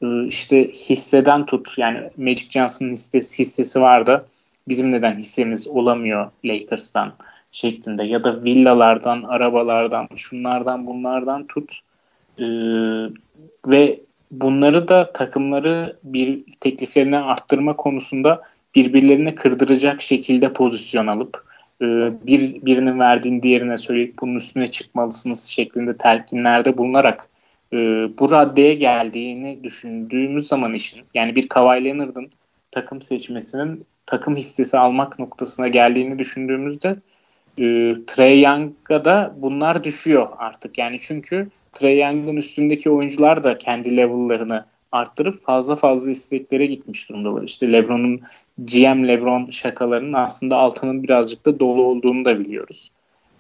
E, işte hisseden tut yani Magic Johnson'ın hissesi, hissesi var da bizim neden hissemiz olamıyor Lakers'tan şeklinde ya da villalardan, arabalardan, şunlardan bunlardan tut e, ve bunları da takımları bir tekliflerini arttırma konusunda birbirlerine kırdıracak şekilde pozisyon alıp e, bir birinin verdiğini diğerine söyleyip bunun üstüne çıkmalısınız şeklinde telkinlerde bulunarak e, bu raddeye geldiğini düşündüğümüz zaman işin yani bir Kawhi Leonard'ın takım seçmesinin takım hissesi almak noktasına geldiğini düşündüğümüzde e, Trey Young'a da bunlar düşüyor artık. Yani çünkü Trey Young'ın üstündeki oyuncular da kendi level'larını arttırıp fazla fazla isteklere gitmiş durumdalar. İşte LeBron'un GM LeBron şakalarının aslında altının birazcık da dolu olduğunu da biliyoruz.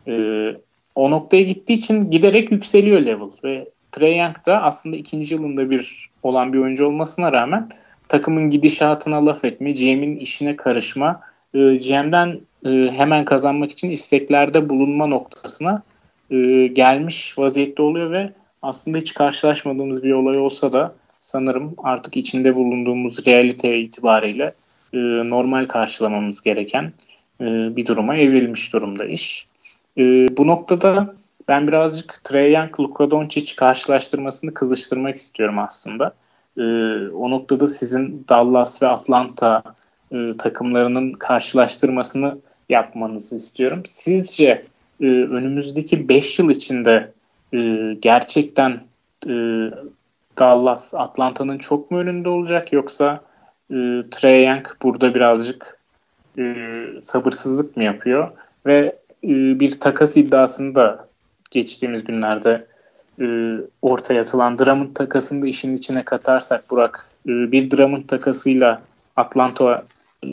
Ee, o noktaya gittiği için giderek yükseliyor level ve Trey Young da aslında ikinci yılında bir olan bir oyuncu olmasına rağmen takımın gidişatına laf etme, GM'in işine karışma, e, GM'den e, hemen kazanmak için isteklerde bulunma noktasına e, gelmiş vaziyette oluyor ve aslında hiç karşılaşmadığımız bir olay olsa da sanırım artık içinde bulunduğumuz realite itibariyle e, normal karşılamamız gereken bir duruma evrilmiş durumda iş. Bu noktada ben birazcık Trey Young, Luka Doncic karşılaştırmasını kızıştırmak istiyorum aslında. E, o noktada sizin Dallas ve Atlanta e, takımlarının karşılaştırmasını yapmanızı istiyorum. Sizce e, önümüzdeki 5 yıl içinde e, gerçekten e, Dallas Atlanta'nın çok mu önünde olacak yoksa e, Trey Young burada birazcık e, sabırsızlık mı yapıyor ve e, bir takas iddiasını da geçtiğimiz günlerde e, ortaya atılan Drummond takasını da işin içine katarsak Burak e, bir Drummond takasıyla Atlanta e,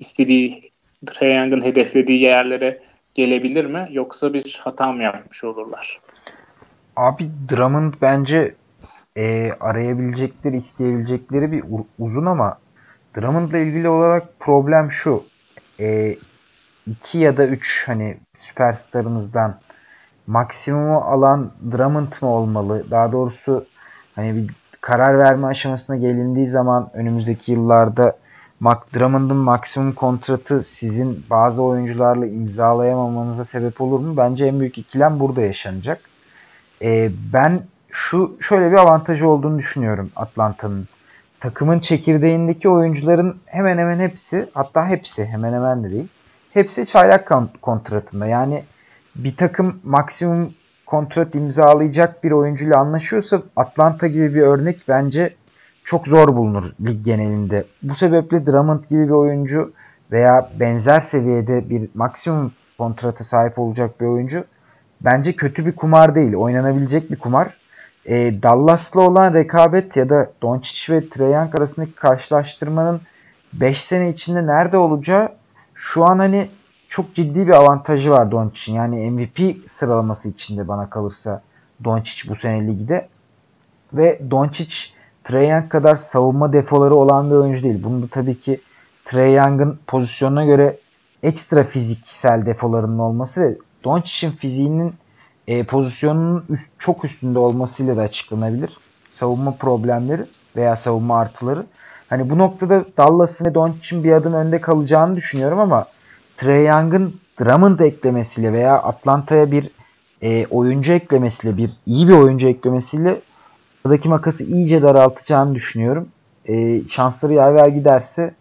istediği Young'ın hedeflediği yerlere gelebilir mi yoksa bir hata mı yapmış olurlar? Abi Drummond bence e, arayabilecekleri, isteyebilecekleri bir uzun ama Drummond'la ilgili olarak problem şu. E, iki ya da üç hani süperstarımızdan maksimumu alan Drummond mı olmalı? Daha doğrusu hani bir karar verme aşamasına gelindiği zaman önümüzdeki yıllarda Mac Drummond'un maksimum kontratı sizin bazı oyuncularla imzalayamamanıza sebep olur mu? Bence en büyük ikilem burada yaşanacak. Ee, ben şu şöyle bir avantajı olduğunu düşünüyorum Atlanta'nın. Takımın çekirdeğindeki oyuncuların hemen hemen hepsi hatta hepsi hemen hemen de değil. Hepsi çaylak kontratında. Yani bir takım maksimum kontrat imzalayacak bir oyuncuyla anlaşıyorsa Atlanta gibi bir örnek bence çok zor bulunur lig genelinde. Bu sebeple Drummond gibi bir oyuncu veya benzer seviyede bir maksimum kontratı sahip olacak bir oyuncu bence kötü bir kumar değil. Oynanabilecek bir kumar. E, Dallas'la olan rekabet ya da Doncic ve Trae arasındaki karşılaştırmanın 5 sene içinde nerede olacağı şu an hani çok ciddi bir avantajı var Doncic'in. Yani MVP sıralaması içinde bana kalırsa Doncic bu sene ligde. Ve Doncic Trae Young kadar savunma defoları olan bir oyuncu değil. Bunu da tabii ki Trae Young'ın pozisyonuna göre ekstra fiziksel defolarının olması ve Doncic'in fiziğinin e, pozisyonunun üst, çok üstünde olmasıyla da açıklanabilir. Savunma problemleri veya savunma artıları. Hani bu noktada Dallas'ın ve Doncic'in bir adım önde kalacağını düşünüyorum ama Trae Young'ın Drummond eklemesiyle veya Atlanta'ya bir e, oyuncu eklemesiyle, bir iyi bir oyuncu eklemesiyle aradaki makası iyice daraltacağını düşünüyorum. E, şansları yaver giderse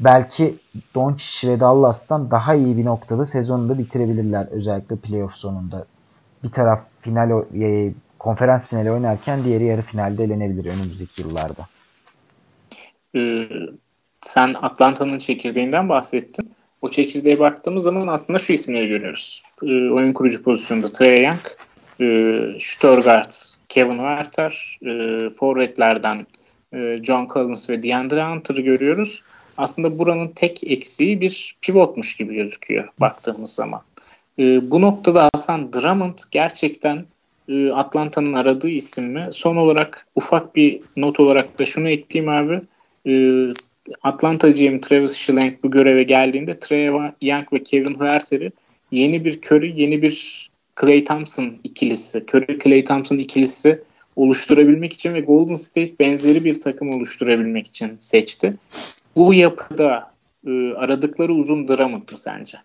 belki Doncic ve Dallas'tan daha iyi bir noktada sezonu da bitirebilirler. Özellikle playoff sonunda. Bir taraf final e, konferans finali oynarken diğeri yarı finalde elenebilir önümüzdeki yıllarda. Ee, sen Atlanta'nın çekirdeğinden bahsettin. O çekirdeğe baktığımız zaman aslında şu isimleri görüyoruz. Ee, oyun kurucu pozisyonda Trae Young, e, Stuttgart, Kevin Werther, e, forvetlerden e, John Collins ve DeAndre Hunter'ı görüyoruz. Aslında buranın tek eksiği bir pivotmuş gibi gözüküyor baktığımız zaman. E, bu noktada Hasan Drummond gerçekten e, Atlanta'nın aradığı isim mi? Son olarak ufak bir not olarak da şunu ekleyeyim abi. E, Atlanta GM Travis Schlenk bu göreve geldiğinde Trey Young ve Kevin Huerter'i yeni bir Curry, yeni bir Clay Thompson ikilisi, Curry Clay Thompson ikilisi oluşturabilmek için ve Golden State benzeri bir takım oluşturabilmek için seçti. Bu yapıda e, aradıkları uzun Drummond mı sence?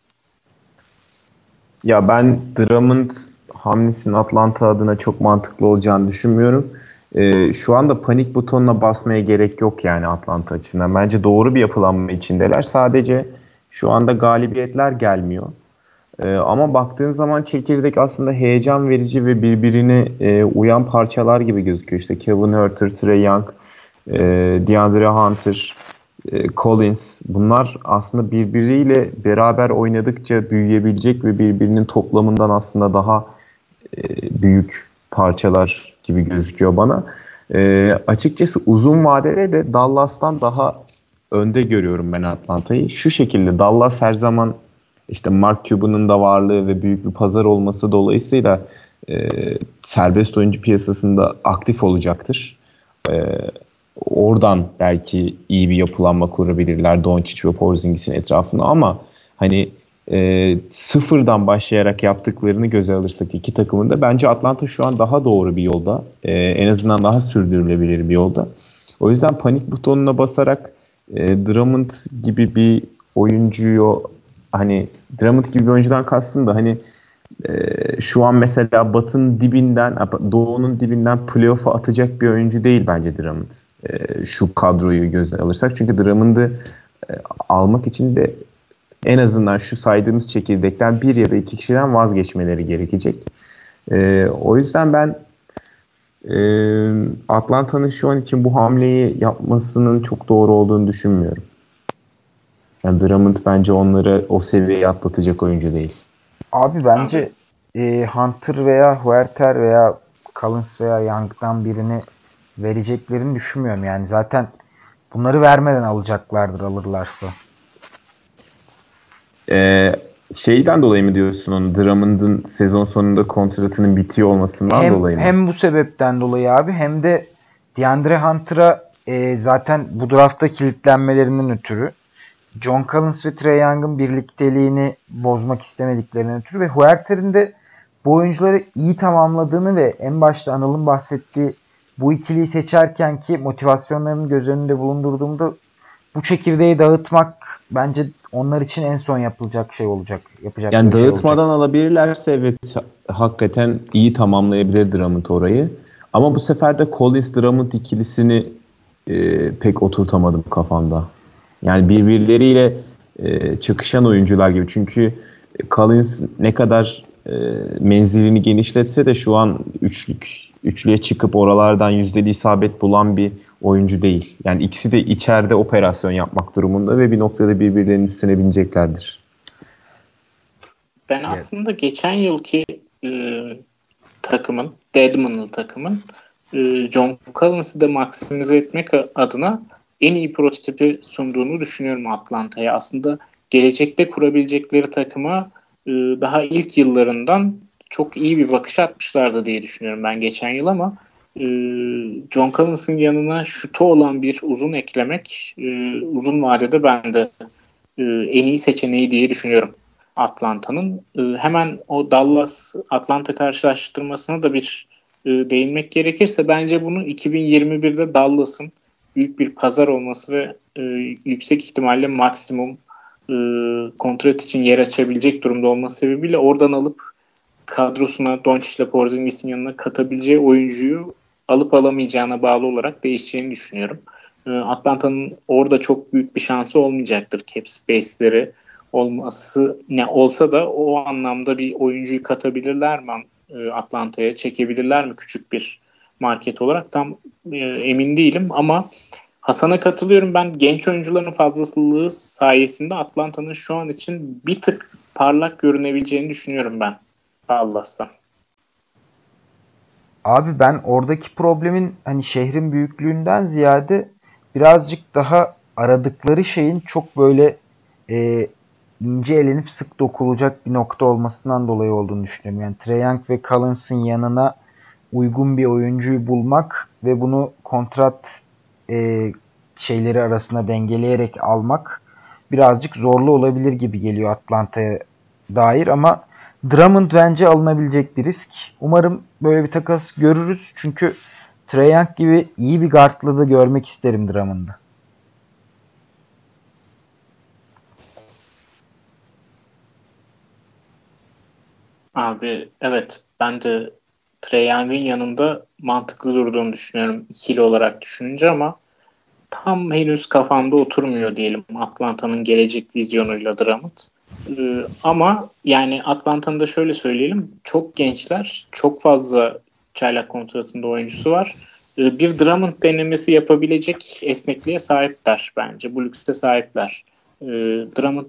Ya ben Drummond hamlesinin Atlanta adına çok mantıklı olacağını düşünmüyorum. Ee, şu anda panik butonuna basmaya gerek yok yani Atlanta açısından. Bence doğru bir yapılanma içindeler. Sadece şu anda galibiyetler gelmiyor. Ee, ama baktığın zaman çekirdek aslında heyecan verici ve birbirine e, uyan parçalar gibi gözüküyor. İşte Kevin Herter, Trey Young, e, DeAndre Hunter, e, Collins bunlar aslında birbiriyle beraber oynadıkça büyüyebilecek ve birbirinin toplamından aslında daha e, büyük parçalar gibi gözüküyor bana. E, açıkçası uzun vadede de Dallas'tan daha önde görüyorum ben Atlanta'yı. Şu şekilde Dallas her zaman işte Mark Cuban'ın da varlığı ve büyük bir pazar olması dolayısıyla e, serbest oyuncu piyasasında aktif olacaktır. E, oradan belki iyi bir yapılanma kurabilirler Doncic ve Porzingis'in etrafına ama hani e, sıfırdan başlayarak yaptıklarını göze alırsak iki takımın da bence Atlanta şu an daha doğru bir yolda. E, en azından daha sürdürülebilir bir yolda. O yüzden panik butonuna basarak e, Drummond gibi bir oyuncuyu hani Drummond gibi bir oyuncudan kastım da hani e, şu an mesela Batı'nın dibinden, Doğu'nun dibinden playoff'a atacak bir oyuncu değil bence Drummond. E, şu kadroyu gözle alırsak. Çünkü Drummond'ı e, almak için de en azından şu saydığımız çekirdekten bir ya da iki kişiden vazgeçmeleri gerekecek. E, o yüzden ben e, Atlanta'nın şu an için bu hamleyi yapmasının çok doğru olduğunu düşünmüyorum. Yani Drummond bence onları o seviyeye atlatacak oyuncu değil. Abi bence e, Hunter veya Huerter veya Collins veya Young'dan birini vereceklerini düşünmüyorum. Yani zaten bunları vermeden alacaklardır alırlarsa. Ee, şeyden dolayı mı diyorsun onu? Drummond'ın sezon sonunda kontratının bitiyor olmasından hem, dolayı mı? Hem bu sebepten dolayı abi hem de DeAndre Hunter'a e, zaten bu draftta kilitlenmelerinden ötürü John Collins ve Trey Young'ın birlikteliğini bozmak istemediklerinden ötürü ve Huerter'in de bu oyuncuları iyi tamamladığını ve en başta Anıl'ın bahsettiği bu ikiliyi seçerken ki motivasyonlarını göz önünde bulundurduğumda bu çekirdeği dağıtmak bence onlar için en son yapılacak şey olacak. Yapacak yani şey dağıtmadan olacak. alabilirlerse evet hakikaten iyi tamamlayabilir Drummond orayı. Ama bu sefer de Collins Drummond ikilisini e, pek oturtamadım kafamda. Yani birbirleriyle e, çakışan oyuncular gibi. Çünkü Collins ne kadar e, menzilini genişletse de şu an üçlük üçlüye çıkıp oralardan yüzdeli isabet bulan bir oyuncu değil. Yani ikisi de içeride operasyon yapmak durumunda ve bir noktada birbirlerinin üstüne bineceklerdir. Ben evet. aslında geçen yılki e, takımın, Deadman'lı takımın e, John Collins'i de maksimize etmek adına en iyi prototipi sunduğunu düşünüyorum Atlanta'ya. Aslında gelecekte kurabilecekleri takıma e, daha ilk yıllarından çok iyi bir bakış atmışlardı diye düşünüyorum ben geçen yıl ama e, John Collins'ın yanına şutu olan bir uzun eklemek e, uzun vadede ben de e, en iyi seçeneği diye düşünüyorum Atlanta'nın. E, hemen o Dallas Atlanta karşılaştırmasına da bir e, değinmek gerekirse bence bunu 2021'de Dallas'ın büyük bir pazar olması ve yüksek ihtimalle maksimum kontrat için yer açabilecek durumda olması sebebiyle oradan alıp kadrosuna Doncic ile Porzingis'in yanına katabileceği oyuncuyu alıp alamayacağına bağlı olarak değişeceğini düşünüyorum. E, Atlanta'nın orada çok büyük bir şansı olmayacaktır cap space'leri olması ne olsa da o anlamda bir oyuncuyu katabilirler mi e, Atlanta'ya çekebilirler mi küçük bir market olarak tam e, emin değilim ama Hasan'a katılıyorum. Ben genç oyuncuların fazlasılığı sayesinde Atlanta'nın şu an için bir tık parlak görünebileceğini düşünüyorum ben Dallas'tan. Abi ben oradaki problemin hani şehrin büyüklüğünden ziyade birazcık daha aradıkları şeyin çok böyle e, ince elenip sık dokulacak bir nokta olmasından dolayı olduğunu düşünüyorum. Yani Trae Young ve Collins'ın yanına uygun bir oyuncuyu bulmak ve bunu kontrat e, şeyleri arasında dengeleyerek almak birazcık zorlu olabilir gibi geliyor Atlanta'ya dair ama Drummond bence alınabilecek bir risk. Umarım böyle bir takas görürüz. Çünkü Trae Young gibi iyi bir guardlı da görmek isterim Drummond'ı. Abi evet ben de Trey Young'ın yanında mantıklı durduğunu düşünüyorum ikili olarak düşününce ama tam henüz kafamda oturmuyor diyelim Atlanta'nın gelecek vizyonuyla Drummond. Ee, ama yani Atlanta'nın da şöyle söyleyelim çok gençler çok fazla çaylak kontratında oyuncusu var. Ee, bir Drummond denemesi yapabilecek esnekliğe sahipler bence. Bu lükse sahipler. Ee, Drummond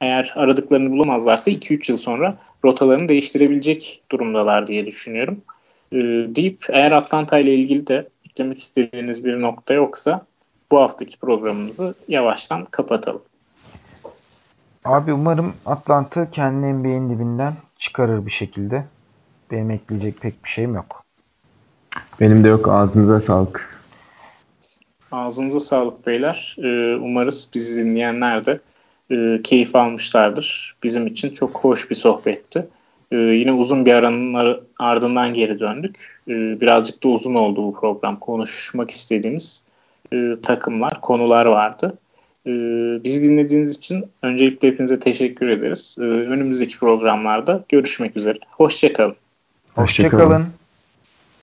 eğer aradıklarını bulamazlarsa 2-3 yıl sonra rotalarını değiştirebilecek durumdalar diye düşünüyorum. E, deyip eğer Atlanta ile ilgili de eklemek istediğiniz bir nokta yoksa bu haftaki programımızı yavaştan kapatalım. Abi umarım Atlanta kendi NBA'in dibinden çıkarır bir şekilde. Benim ekleyecek pek bir şeyim yok. Benim de yok. Ağzınıza sağlık. Ağzınıza sağlık beyler. Ee, umarız bizi dinleyenler de e, keyif almışlardır. Bizim için çok hoş bir sohbetti. E, yine uzun bir aranın ardından geri döndük. E, birazcık da uzun oldu bu program. Konuşmak istediğimiz e, takımlar, konular vardı. E, bizi dinlediğiniz için öncelikle hepinize teşekkür ederiz. E, önümüzdeki programlarda görüşmek üzere. Hoşçakalın. Hoşçakalın. Hoşça